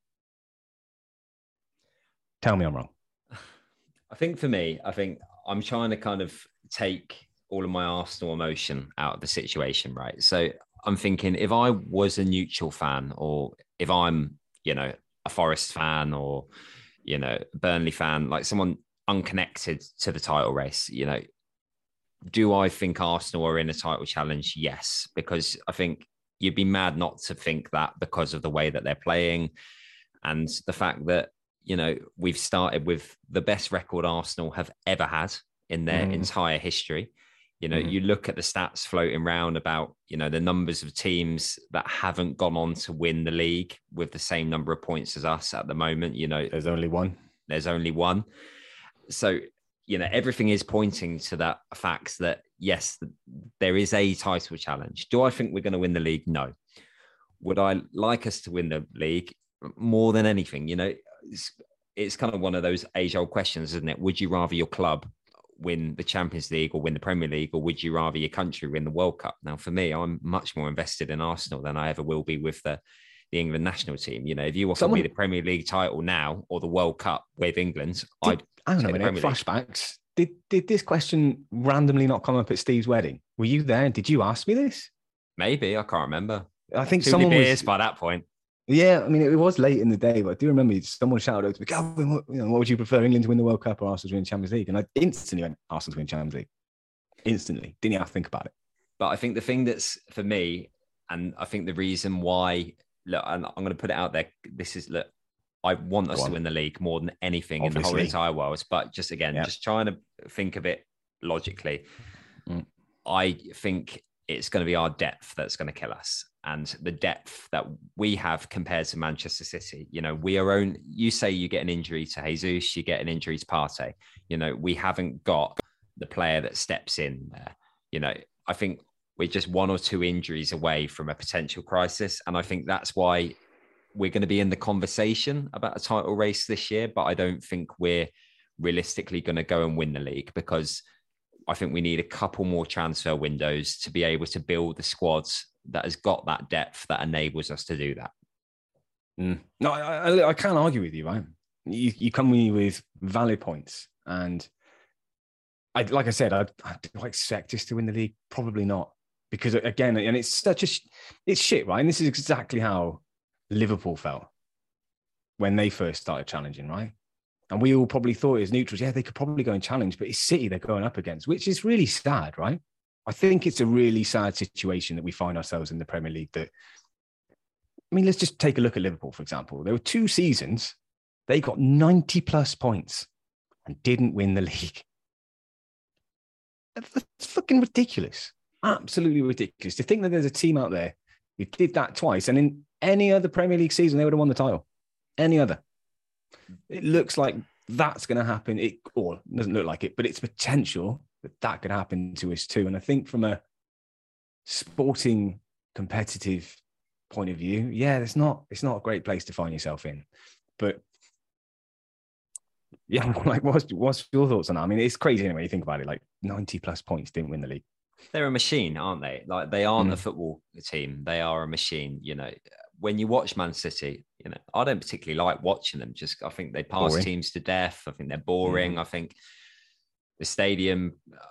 Speaker 1: Tell me I'm wrong.
Speaker 2: I think for me, I think I'm trying to kind of take all of my Arsenal emotion out of the situation, right? So I'm thinking if I was a neutral fan or if I'm, you know, a Forest fan or, you know, Burnley fan, like someone unconnected to the title race. You know, do I think Arsenal are in a title challenge? Yes, because I think you'd be mad not to think that because of the way that they're playing and the fact that you know we've started with the best record Arsenal have ever had in their mm. entire history. You know, mm. you look at the stats floating around about you know the numbers of teams that haven't gone on to win the league with the same number of points as us at the moment. You know,
Speaker 1: there's only one.
Speaker 2: There's only one. So you know everything is pointing to that fact that yes there is a title challenge. Do i think we're going to win the league? No. Would i like us to win the league? More than anything you know it's, it's kind of one of those age old questions isn't it? Would you rather your club win the champions league or win the premier league or would you rather your country win the world cup? Now for me i'm much more invested in arsenal than i ever will be with the the England national team. You know, if you offer Someone... me the Premier League title now or the World Cup with England, I'd
Speaker 1: hang on a minute, flashbacks. Did did this question randomly not come up at Steve's wedding? Were you there? Did you ask me this?
Speaker 2: Maybe I can't remember.
Speaker 1: I think Too someone was
Speaker 2: by that point.
Speaker 1: Yeah, I mean it was late in the day, but I do remember someone shouted out to me, "Calvin, what, you know, what would you prefer, England to win the World Cup or Arsenal to win the Champions League?" And I instantly went, "Arsenal to win Champions League." Instantly, didn't have to think about it.
Speaker 2: But I think the thing that's for me, and I think the reason why, look, and I'm going to put it out there. This is look, I want us to win the league more than anything Obviously. in the whole entire world. But just again, yeah. just trying to think of it logically, mm. I think it's going to be our depth that's going to kill us. And the depth that we have compared to Manchester City, you know, we are own. You say you get an injury to Jesus, you get an injury to Partey. You know, we haven't got the player that steps in there. You know, I think we're just one or two injuries away from a potential crisis, and I think that's why we're going to be in the conversation about a title race this year, but I don't think we're realistically going to go and win the league because I think we need a couple more transfer windows to be able to build the squads that has got that depth that enables us to do that.
Speaker 1: Mm. No, I, I, I, can't argue with you, right? You, you come with valid points. And I, like I said, I, I, do I expect us to win the league? Probably not. Because again, and it's such a, it's shit, right? And this is exactly how Liverpool felt when they first started challenging, right? And we all probably thought as neutrals, yeah, they could probably go and challenge, but it's City they're going up against, which is really sad, right? I think it's a really sad situation that we find ourselves in the Premier League. That, I mean, let's just take a look at Liverpool, for example. There were two seasons, they got 90 plus points and didn't win the league. That's fucking ridiculous. Absolutely ridiculous. To think that there's a team out there who did that twice and in any other Premier League season, they would have won the title. Any other. It looks like that's going to happen. It or doesn't look like it, but it's potential that that could happen to us too. And I think from a sporting competitive point of view, yeah, it's not it's not a great place to find yourself in. But yeah, like what's what's your thoughts on that? I mean, it's crazy anyway. You think about it, like ninety plus points didn't win the league.
Speaker 2: They're a machine, aren't they? Like they aren't mm. a football team. They are a machine. You know, when you watch Man City, you know, I don't particularly like watching them. Just I think they pass boring. teams to death. I think they're boring. Mm. I think the stadium uh,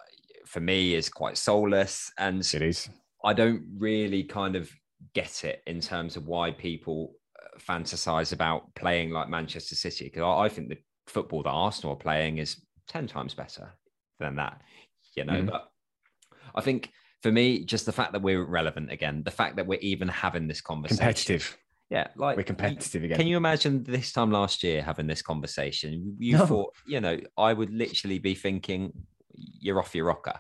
Speaker 2: for me is quite soulless, and
Speaker 1: it is.
Speaker 2: I don't really kind of get it in terms of why people uh, fantasize about playing like Manchester City because I, I, think the football that Arsenal are playing is ten times better than that. You know, mm. but I think for me, just the fact that we're relevant again, the fact that we're even having this conversation.
Speaker 1: Competitive.
Speaker 2: Yeah, like
Speaker 1: we're competitive again.
Speaker 2: Can you imagine this time last year having this conversation? You no. thought, you know, I would literally be thinking, you're off your rocker.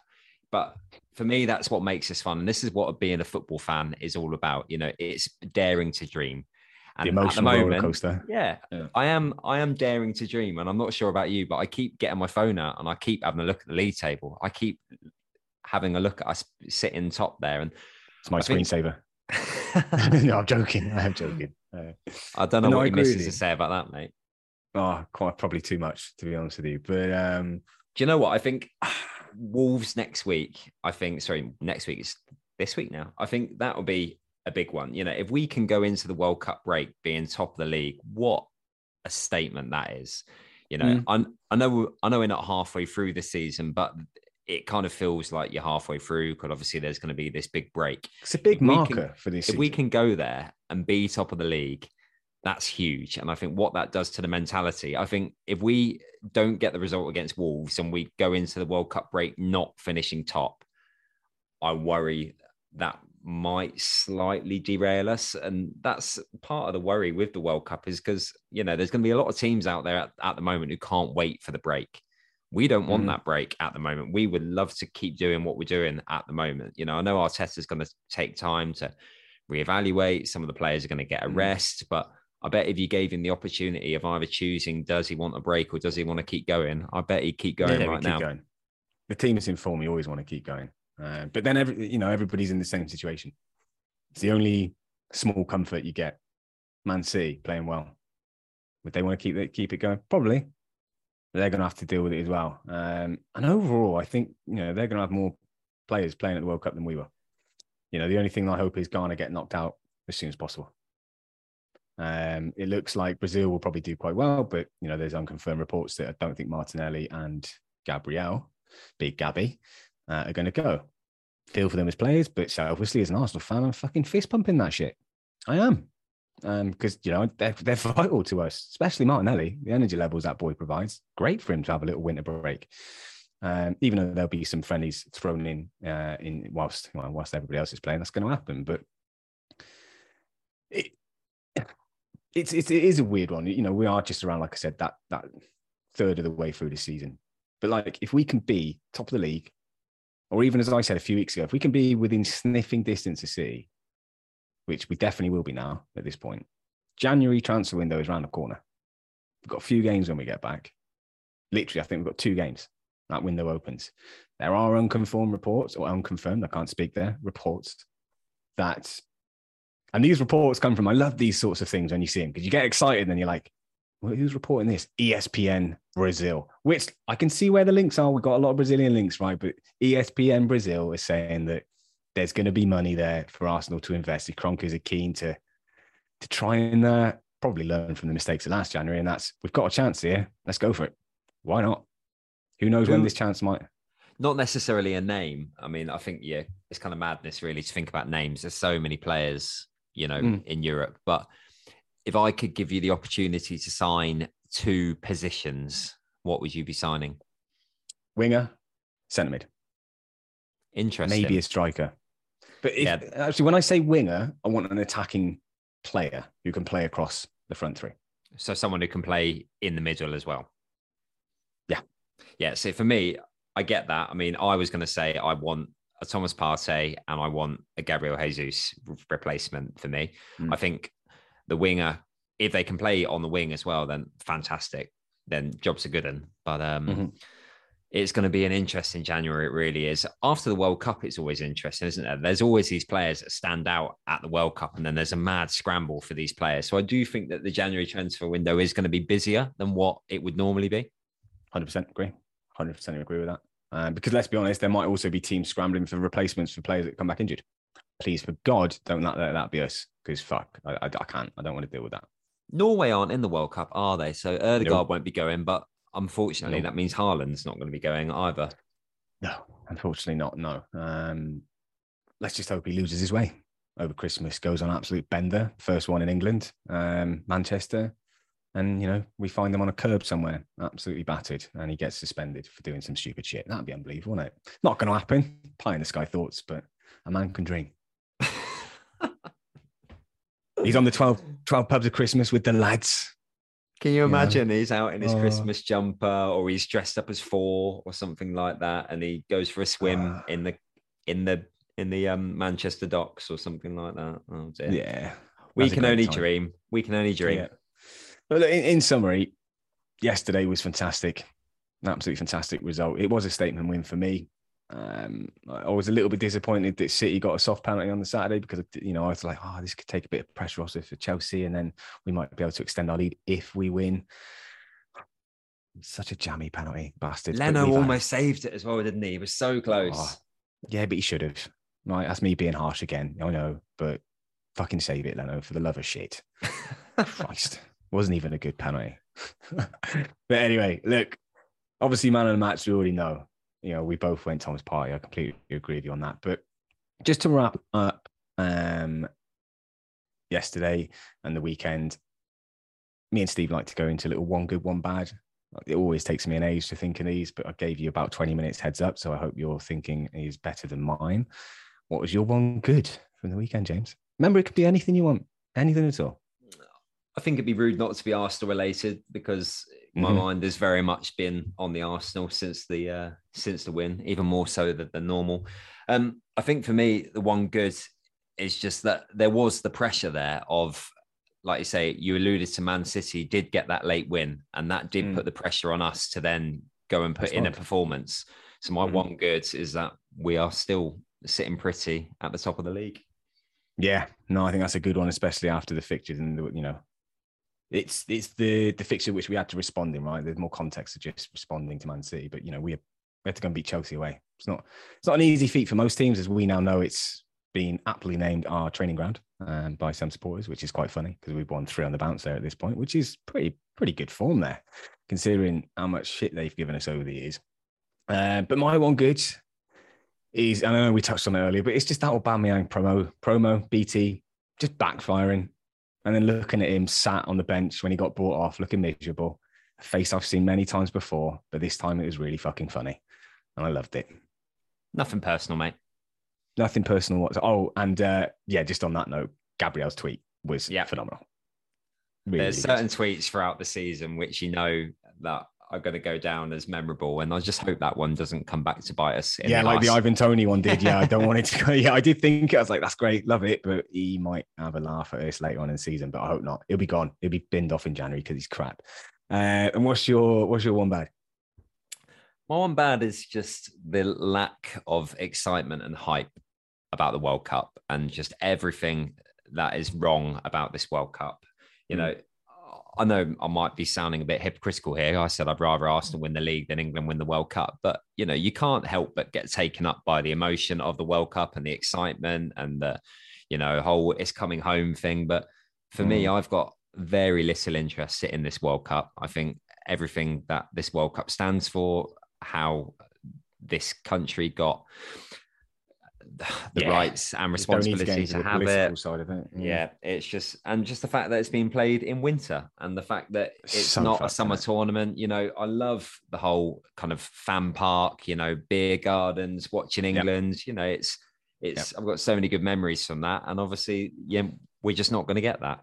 Speaker 2: But for me, that's what makes this fun. And this is what being a football fan is all about. You know, it's daring to dream.
Speaker 1: And the emotional at the moment, roller coaster.
Speaker 2: Yeah, yeah, I am. I am daring to dream, and I'm not sure about you, but I keep getting my phone out and I keep having a look at the league table. I keep having a look at us sitting top there. And
Speaker 1: it's my I screensaver. Think... no, I'm joking. I'm joking. Uh,
Speaker 2: I don't know no, what your missus to say about that, mate.
Speaker 1: Oh, quite probably too much to be honest with you. But um,
Speaker 2: do you know what? I think Wolves next week. I think sorry, next week is this week now. I think that will be a big one. You know, if we can go into the World Cup break being top of the league, what a statement that is. You know, mm. I, I know I know we're not halfway through the season, but it kind of feels like you're halfway through because obviously there's going to be this big break.
Speaker 1: It's a big marker
Speaker 2: can,
Speaker 1: for this.
Speaker 2: If season. we can go there and be top of the league, that's huge. And I think what that does to the mentality, I think if we don't get the result against Wolves and we go into the World Cup break not finishing top, I worry that might slightly derail us. And that's part of the worry with the World Cup is because, you know, there's going to be a lot of teams out there at, at, the moment who can't wait for the break. We don't want mm. that break at the moment. We would love to keep doing what we're doing at the moment. You know, I know Arteta's going to take time to reevaluate. Some of the players are going to get a mm. rest, but I bet if you gave him the opportunity of either choosing does he want a break or does he want to keep going, I bet he'd keep going yeah, right now. Going.
Speaker 1: The team is in form. You always want to keep going. Uh, but then every you know everybody's in the same situation. It's the only small comfort you get. Man City playing well. Would they want to keep it keep it going? Probably. They're going to have to deal with it as well. Um, and overall, I think you know they're going to have more players playing at the World Cup than we were. You know, the only thing I hope is Ghana get knocked out as soon as possible. Um, it looks like Brazil will probably do quite well, but you know, there's unconfirmed reports that I don't think Martinelli and Gabriel, big Gabby, uh, are going to go. Feel for them as players, but obviously as an Arsenal fan, I'm fucking fist pumping that shit. I am. Because, um, you know, they're, they're vital to us, especially Martinelli. The energy levels that boy provides, great for him to have a little winter break. Um, even though there'll be some friendlies thrown in uh, in whilst well, whilst everybody else is playing, that's going to happen. But it, it's, it's it is a weird one. You know, we are just around, like I said, that that third of the way through the season. But like, if we can be top of the league, or even as I said a few weeks ago, if we can be within sniffing distance of City, which we definitely will be now at this point, January transfer window is around the corner. We've got a few games when we get back. Literally, I think we've got two games. That window opens. There are unconfirmed reports, or unconfirmed, I can't speak there, reports that and these reports come from, I love these sorts of things when you see them because you get excited and you're like, well, who's reporting this? ESPN Brazil, which I can see where the links are. We've got a lot of Brazilian links, right? But ESPN Brazil is saying that there's going to be money there for Arsenal to invest. The Kroenkes are keen to to try and uh, probably learn from the mistakes of last January. And that's we've got a chance here. Let's go for it. Why not? Who knows when this chance might?
Speaker 2: Not necessarily a name. I mean, I think yeah, it's kind of madness really to think about names. There's so many players you know, mm. in Europe. But if I could give you the opportunity to sign two positions, what would you be signing?
Speaker 1: Winger, centre mid.
Speaker 2: Interesting.
Speaker 1: Maybe a striker. But if, yeah. actually, when I say winger, I want an attacking player who can play across the front three.
Speaker 2: So someone who can play in the middle as well.
Speaker 1: Yeah.
Speaker 2: Yeah. So for me, I get that. I mean, I was going to say I want a Thomas Partey and I want a Gabriel Jesus replacement for me. Mm. I think the winger, if they can play on the wing as well, then fantastic. Then jobs are good. In. But um, mm-hmm. It's going to be an interesting January. It really is. After the World Cup, it's always interesting, isn't there? There's always these players that stand out at the World Cup, and then there's a mad scramble for these players. So I do think that the January transfer window is going to be busier than what it would normally be.
Speaker 1: 100% agree. 100% agree with that. Um, because let's be honest, there might also be teams scrambling for replacements for players that come back injured. Please, for God, don't let that be us. Because fuck, I, I, I, can't. I don't want to deal with that.
Speaker 2: Norway aren't in the World Cup, are they? So Ødegaard nope. won't be going, but unfortunately, nope. that means Haaland's not going to be going either.
Speaker 1: No, unfortunately not. No. Um, let's just hope he loses his way over Christmas. Goes on absolute bender. First one in England, um, Manchester and you know we find them on a curb somewhere absolutely battered and he gets suspended for doing some stupid shit that'd be unbelievable wouldn't it not going to happen pie in the sky thoughts but a man can dream he's on the 12, 12 pubs of christmas with the lads
Speaker 2: can you imagine yeah. he's out in his oh. christmas jumper or he's dressed up as four or something like that and he goes for a swim uh. in the in the in the um manchester docks or something like that oh,
Speaker 1: yeah
Speaker 2: we can only time. dream we can only dream yeah.
Speaker 1: But in, in summary, yesterday was fantastic, an absolutely fantastic result. It was a statement win for me. Um, I was a little bit disappointed that City got a soft penalty on the Saturday because you know I was like, oh, this could take a bit of pressure off for Chelsea, and then we might be able to extend our lead if we win. Such a jammy penalty, bastard.
Speaker 2: Leno almost had... saved it as well, didn't he? He was so close. Oh,
Speaker 1: yeah, but he should have. Right, that's me being harsh again. I know, but fucking save it, Leno, for the love of shit. Christ. Wasn't even a good penalty. but anyway, look, obviously, man of the match, we already know. You know, we both went Thomas Partey. I completely agree with you on that. But just to wrap up um, yesterday and the weekend, me and Steve like to go into a little one good, one bad. It always takes me an age to think of these, but I gave you about 20 minutes heads up. So I hope your thinking is better than mine. What was your one good from the weekend, James? Remember, it could be anything you want, anything at all.
Speaker 2: I think it'd be rude not to be Arsenal related because my mm-hmm. mind has very much been on the Arsenal since the uh, since the win, even more so than, than normal. Um, I think for me, the one good is just that there was the pressure there of, like you say, you alluded to Man City did get that late win, and that did mm. put the pressure on us to then go and put That's in a performance. So my mm. one good is that we are still sitting pretty at the top of the league.
Speaker 1: Yeah, no, I think that's a good one, especially after the fixtures and the, you know it's it's the the fixture which we had to respond in, right? There's more context to just responding to Man City, but you know we, we had to go and beat Chelsea away. It's not it's not an easy feat for most teams, as we now know. It's been aptly named our training ground um, by some supporters, which is quite funny because we've won three on the bounce there at this point, which is pretty pretty good form there, considering how much shit they've given us over the years. Uh, but my one good is, I know we touched on it earlier, but it's just that Aubameyang promo, promo, BT, just backfiring and then looking at him sat on the bench when he got brought off, looking miserable. A face I've seen many times before, but this time it was really fucking funny. And I loved it.
Speaker 2: Nothing personal, mate.
Speaker 1: Nothing personal. What's oh, and uh, yeah, just on that note, Gabriel's tweet was yeah. phenomenal.
Speaker 2: Really, There's really certain good. tweets throughout the season which you know that are going to go down as memorable. And I just hope that one doesn't come back to bite us.
Speaker 1: Yeah, the like the Ivan Toney one did. Yeah, I don't want it to go. Yeah, I did think I was like, that's great, love it, but he might have a laugh at this later on in the season. But I hope not. He'll be gone. He'll be binned off in January because he's crap. Uh, and what's your what's your one bad?
Speaker 2: My one bad is just the lack of excitement and hype about the World Cup and just everything that is wrong about this World Cup. You mm. know, I know I might be sounding a bit hypocritical here. I said I'd rather Arsenal win the league than England win the World Cup, but you know you can't help but get taken up by the emotion of the World Cup and the excitement and the you know whole it's coming home thing. But for mm. me, I've got very little interest in this World Cup. I think everything that this World Cup stands for, how this country got the yeah. rights and responsibility to, to have it. Side of it. Yeah. yeah. it's just and just the fact that it's being played in winter and the fact that it's not a summer tournament. You know, I love the whole kind of fan park. You know, beer gardens, watching England. Yep. You know, it's it's. Yep. I've got so many good memories from that, and obviously, yeah, we're just not going to get that.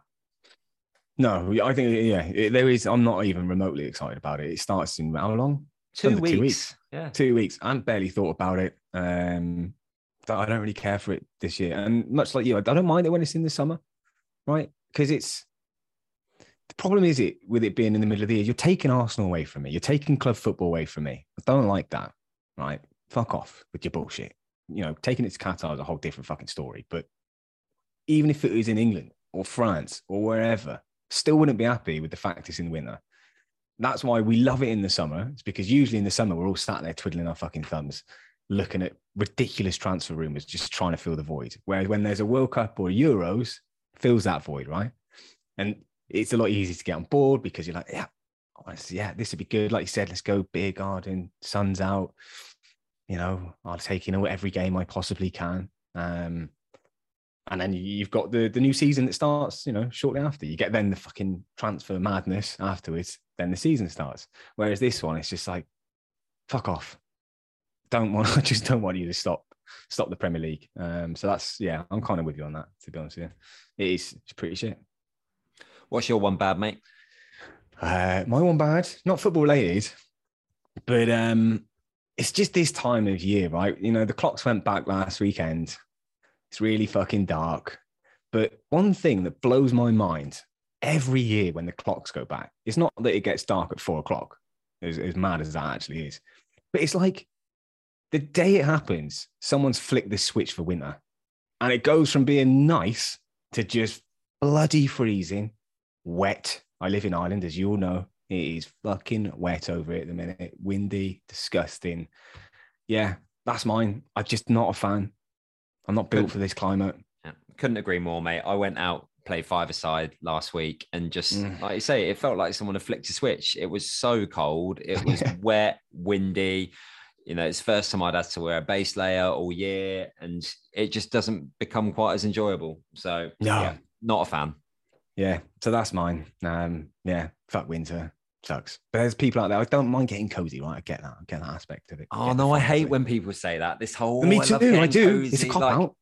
Speaker 1: No, I think yeah, there is. I'm not even remotely excited about it. It starts in how long?
Speaker 2: Two weeks. two weeks.
Speaker 1: Yeah, two weeks. I barely thought about it. Um, I don't really care for it this year. And much like you, I don't mind it when it's in the summer, right? Because it's the problem is it with it being in the middle of the year, you're taking Arsenal away from me. You're taking club football away from me. I don't like that, right? Fuck off with your bullshit. You know, taking it to Qatar is a whole different fucking story. But even if it was in England or France or wherever, still wouldn't be happy with the fact it's in winter. That's why we love it in the summer. It's because usually in the summer we're all sat there twiddling our fucking thumbs looking at ridiculous transfer rumors, just trying to fill the void. Whereas when there's a World Cup or Euros, fills that void, right? And it's a lot easier to get on board because you're like, yeah, yeah, this would be good. Like you said, let's go beer garden, sun's out. You know, I'll take you know every game I possibly can. Um, and then you've got the the new season that starts, you know, shortly after. You get then the fucking transfer madness afterwards. Then the season starts. Whereas this one, it's just like, fuck off don't want I just don't want you to stop stop the Premier League. Um, so that's yeah, I'm kind of with you on that. To be honest with you, it is it's pretty shit.
Speaker 2: What's your one bad, mate?
Speaker 1: Uh, my one bad, not football related, but um, it's just this time of year, right? You know, the clocks went back last weekend. It's really fucking dark. But one thing that blows my mind every year when the clocks go back, it's not that it gets dark at four o'clock, as, as mad as that actually is, but it's like the day it happens, someone's flicked the switch for winter. And it goes from being nice to just bloody freezing, wet. I live in Ireland, as you all know. It is fucking wet over here at the minute. Windy, disgusting. Yeah, that's mine. I'm just not a fan. I'm not built for this climate.
Speaker 2: Yeah, couldn't agree more, mate. I went out, played five aside last week, and just mm. like you say, it felt like someone had flicked a switch. It was so cold. It was wet, windy you know, it's first time I'd had to wear a base layer all year, and it just doesn't become quite as enjoyable. So, no. yeah, not a fan.
Speaker 1: yeah, so that's mine. Um, yeah, fuck winter sucks. But there's people out there. I don't mind getting cozy, right? I get that. I get that aspect of it.
Speaker 2: Oh no, I hate when people say that. This whole
Speaker 1: me
Speaker 2: I
Speaker 1: too.
Speaker 2: love
Speaker 1: I, do.
Speaker 2: cozy.
Speaker 1: It's a cop
Speaker 2: Like,
Speaker 1: out.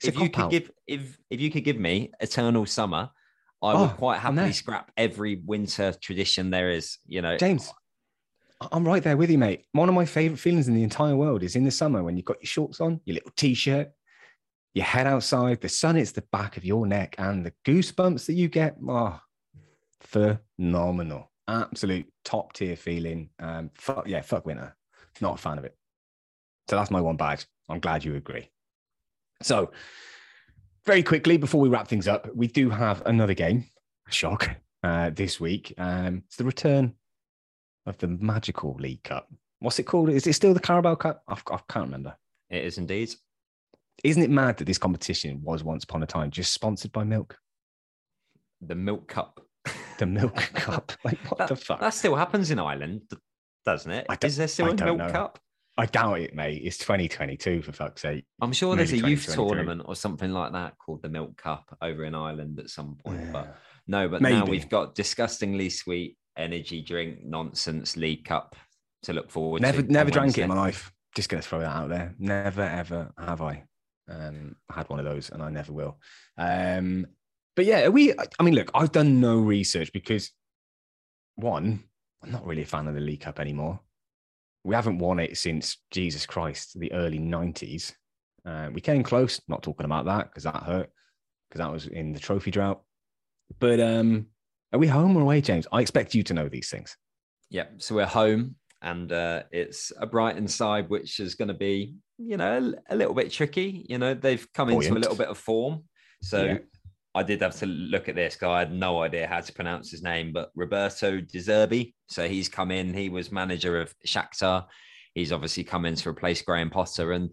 Speaker 1: It's
Speaker 2: if you could
Speaker 1: out.
Speaker 2: give if if you could give me eternal summer, I
Speaker 1: Oh,
Speaker 2: would quite happily scrap every winter tradition there is. You know,
Speaker 1: James, I- I'm right there with you, mate. One of my favorite feelings in the entire world is in the summer when you've got your shorts on, your little t-shirt, you head outside, the sun hits the back of your neck, and the goosebumps that you get, are oh, phenomenal. Absolute top tier feeling. Um, fuck yeah, fuck winter. Not a fan of it. So that's my one badge. I'm glad you agree. So, very quickly before we wrap things up, we do have another game. Shock uh, this week. Um, it's the return of the magical League Cup. What's it called? Is it still the Carabao Cup? I've, I can't remember.
Speaker 2: it is indeed.
Speaker 1: Isn't it mad that this competition was once upon a time just sponsored by milk?
Speaker 2: The milk cup.
Speaker 1: The Milk Cup. Like, what
Speaker 2: That,
Speaker 1: the fuck?
Speaker 2: that still happens in Ireland, doesn't it?
Speaker 1: I
Speaker 2: Is there still
Speaker 1: I
Speaker 2: a milk
Speaker 1: know.
Speaker 2: cup?
Speaker 1: I doubt it, mate. It's 2022 for fuck's sake.
Speaker 2: I'm sure there's a youth tournament or something like that called the Milk Cup over in Ireland at some point. But no, but now we've got disgustingly sweet energy drink nonsense League Cup to look forward
Speaker 1: Never,
Speaker 2: to.
Speaker 1: never drank it in my life. Just gonna throw that out there. Never ever have I um, had one of those, and I never will. Um, but yeah, are we. I mean, look, I've done no research because one, I'm not really a fan of the League Cup anymore. We haven't won it since Jesus Christ, the early '90s. Uh, we came close. Not talking about that because that hurt because that was in the trophy drought. But um, are we home or away, James? I expect you to know these things.
Speaker 2: Yeah, so we're home, and uh, it's a Brighton side, which is going to be, you know, a, a little bit tricky. You know, they've come into a little bit of form. So
Speaker 1: Yeah.
Speaker 2: I did have to look at this guy. I had no idea how to pronounce his name, but Roberto De Zerbi. So he's come in. He was manager of Shakhtar. He's obviously come in to replace Graham Potter, and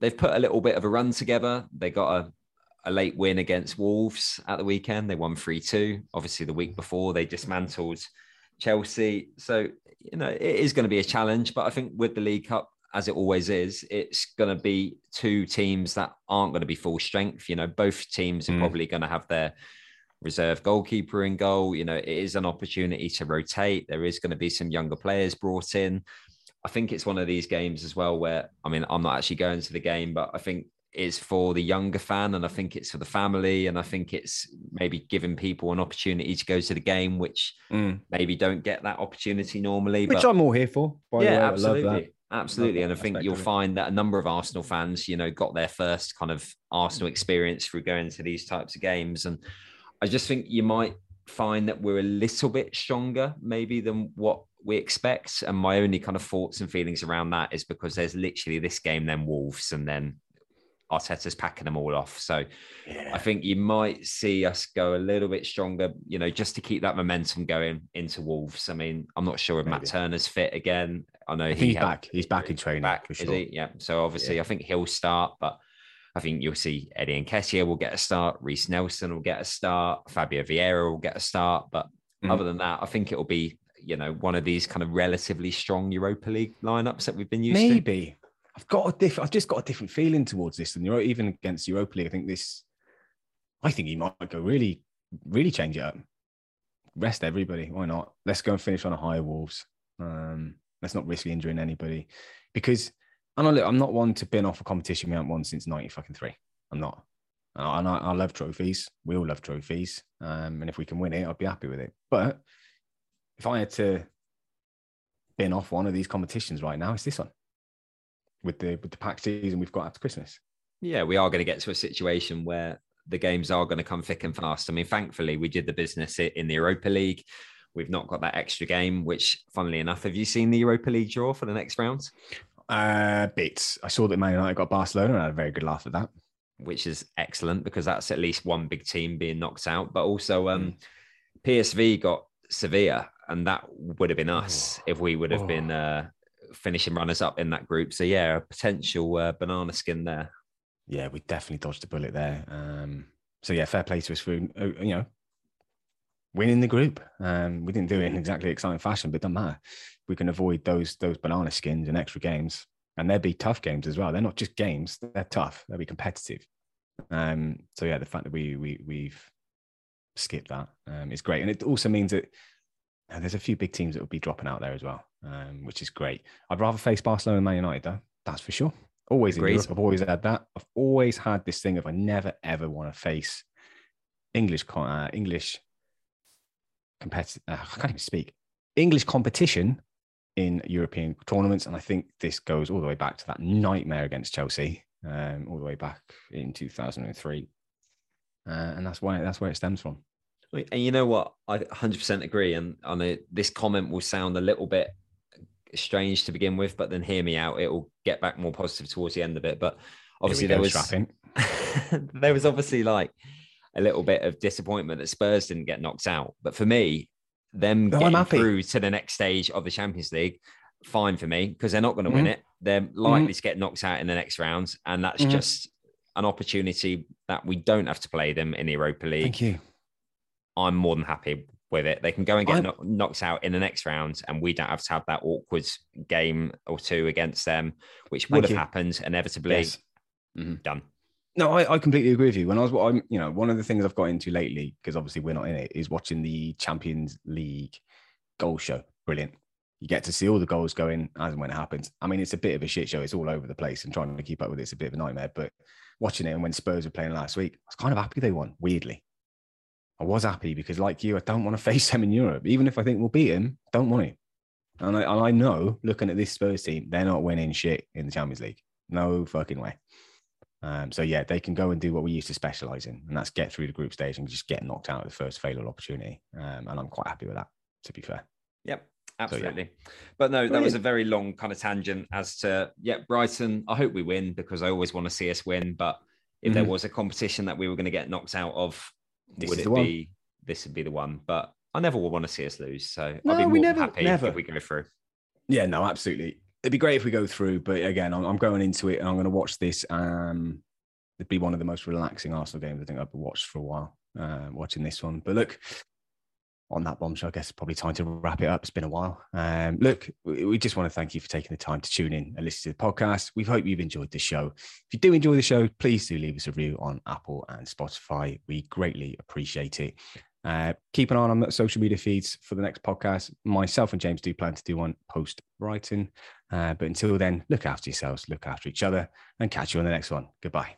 Speaker 2: they've put a little bit of a run together. They got a a late win against Wolves at the weekend. They won 3 2. Obviously, the week before, they dismantled Chelsea. So, you know, it is going to be a challenge. But I think with the League Cup, as it always is, it's going to be two teams that aren't going to be full strength. You know, both teams are
Speaker 1: Mm.
Speaker 2: probably going to have their reserve goalkeeper in goal. You know, it is an opportunity to rotate. There is going to be some younger players brought in. I think it's one of these games as well where, I mean, I'm not actually going to the game, but I think it's for the younger fan and I think it's for the family. And I think it's maybe giving people an opportunity to go to the game, which mm. maybe don't get that opportunity normally.
Speaker 1: Which
Speaker 2: but
Speaker 1: I'm all here for. By the way.
Speaker 2: yeah,
Speaker 1: I love
Speaker 2: absolutely.
Speaker 1: that.
Speaker 2: Absolutely. And I think you'll find that a number of Arsenal fans, you know, got their first kind of Arsenal experience through going to these types of games. And I just think you might find that we're a little bit stronger, maybe, than what we expect. And my only kind of thoughts and feelings around that is because there's literally this game, then Wolves, and then Arteta's packing them all off. So I think you might see us go a little bit stronger, you know, just to keep that momentum going into Wolves. I mean, I'm not sure if Matt Turner's fit again. I know
Speaker 1: I
Speaker 2: he
Speaker 1: he's
Speaker 2: helped-
Speaker 1: back. He's back in training
Speaker 2: back,
Speaker 1: for
Speaker 2: is he? Yeah. So obviously,
Speaker 1: Yeah.
Speaker 2: I think he'll start, but I think you'll see Eddie Nketiah will get a start. Reiss Nelson will get a start. Fabio Vieira will get a start. But
Speaker 1: Mhm.
Speaker 2: other than that, I think it'll be, you know, one of these kind of relatively strong Europa League lineups that we've been used to.
Speaker 1: Maybe. I've got a different. I've just got a different feeling towards this than even against Europa League. I think this. I think he might go really, really change it up. Rest everybody. Why not? Let's go and finish on a higher Wolves. Um, let's not risk injuring anybody, because and I look, I'm not one to bin off a competition we haven't won since ninety fucking three. I'm not. And I, I love trophies. We all love trophies. Um, and if we can win it, I'd be happy with it. But if I had to bin off one of these competitions right now, it's this one with the with the pack season we've got after Christmas.
Speaker 2: yeah, we are going to get to a situation where the games are going to come thick and fast. I mean, thankfully, we did the business in the Europa League. We've not got that extra game, which, funnily enough, have you seen the Europa League draw for the next round?
Speaker 1: Uh, bits. I saw that Man United got Barcelona, and I had a very good laugh at that.
Speaker 2: Which is excellent because that's at least one big team being knocked out. But also, um, PSV got Sevilla, and that would have been us if we would have
Speaker 1: Oh.
Speaker 2: been uh, finishing runners up in that group. So, yeah, a potential uh, banana skin there.
Speaker 1: Yeah, we definitely dodged a bullet there. Um, so yeah, fair play to us for you know winning the group. Um, we didn't do it in exactly exciting fashion, but it doesn't matter. We can avoid those those banana skins and extra games, and they'd be tough games as well. They're not just games; they're tough. They'll be competitive. Um, so yeah, the fact that we we we've skipped that. Um, it's great, and it also means that uh, there's a few big teams that will be dropping out there as well, um, which is great. I'd rather face Barcelona and Man United, though. That's for sure. Always Agreed. in Europe, I've always had that. I've always had this thing of I never ever want to face English uh, English competitive. Uh, I can't even speak English competition in European tournaments, and I think this goes all the way back to that nightmare against Chelsea, um, all the way back in 2003, uh, and that's why that's where it stems from.
Speaker 2: And you know what? I 100% agree. And on a, this comment will sound a little bit strange to begin with, but then hear me out. It will get back more positive towards the end of it. But obviously, there was there was obviously like a little bit of disappointment that Spurs didn't get knocked out. But for me, them no, getting through to the next stage of the Champions League, fine for me because they're not going to mm-hmm. win it. They're likely mm-hmm. to get knocked out in the next rounds, and that's mm-hmm. just an opportunity that we don't have to play them in the Europa League.
Speaker 1: Thank you.
Speaker 2: I'm more than happy with it. They can go and get knock, knocked out in the next round, and we don't have to have that awkward game or two against them, which would have you. happened inevitably. Yes. Mm-hmm. Done.
Speaker 1: No, I, I, completely agree with you. When I was, I'm, you know, one of the things I've got into lately, because obviously we're not in it, is watching the Champions League goal show. Brilliant. You get to see all the goals going as and when it happens. I mean, it's a bit of a shit show. It's all over the place, and trying to keep up with it's a bit of a nightmare. But watching it, and when Spurs were playing last week, I was kind of happy they won. Weirdly, I was happy because, like you, I don't want to face them in Europe. Even if I think we'll beat them, don't want to. And I, and I know, looking at this Spurs team, they're not winning shit in the Champions League. No fucking way. Um, so yeah, they can go and do what we used to specialize in, and that's get through the group stage and just get knocked out of the first failure opportunity. Um, and I'm quite happy with that, to be fair.
Speaker 2: Yep, absolutely. So, yeah. But no, that was a very long kind of tangent as to yeah, Brighton. I hope we win because I always want to see us win. But if mm-hmm. there was a competition that we were going to get knocked out of, this would it be one. this would be the one? But I never would want to see us lose. So no, I'll be more never, happy never. if we go through.
Speaker 1: Yeah, no, absolutely it'd be great if we go through, but again, I'm, I'm going into it and I'm going to watch this. Um, it'd be one of the most relaxing Arsenal games I think I've watched for a while. Uh, watching this one, but look, on that bombshell, I guess it's probably time to wrap it up. It's been a while. Um, look, we just want to thank you for taking the time to tune in and listen to the podcast. We hope you've enjoyed the show. If you do enjoy the show, please do leave us a review on Apple and Spotify. We greatly appreciate it. Uh, keep an eye on social media feeds for the next podcast. Myself and James do plan to do one post Brighton. Uh, but until then, look after yourselves, look after each other, and catch you on the next one. Goodbye.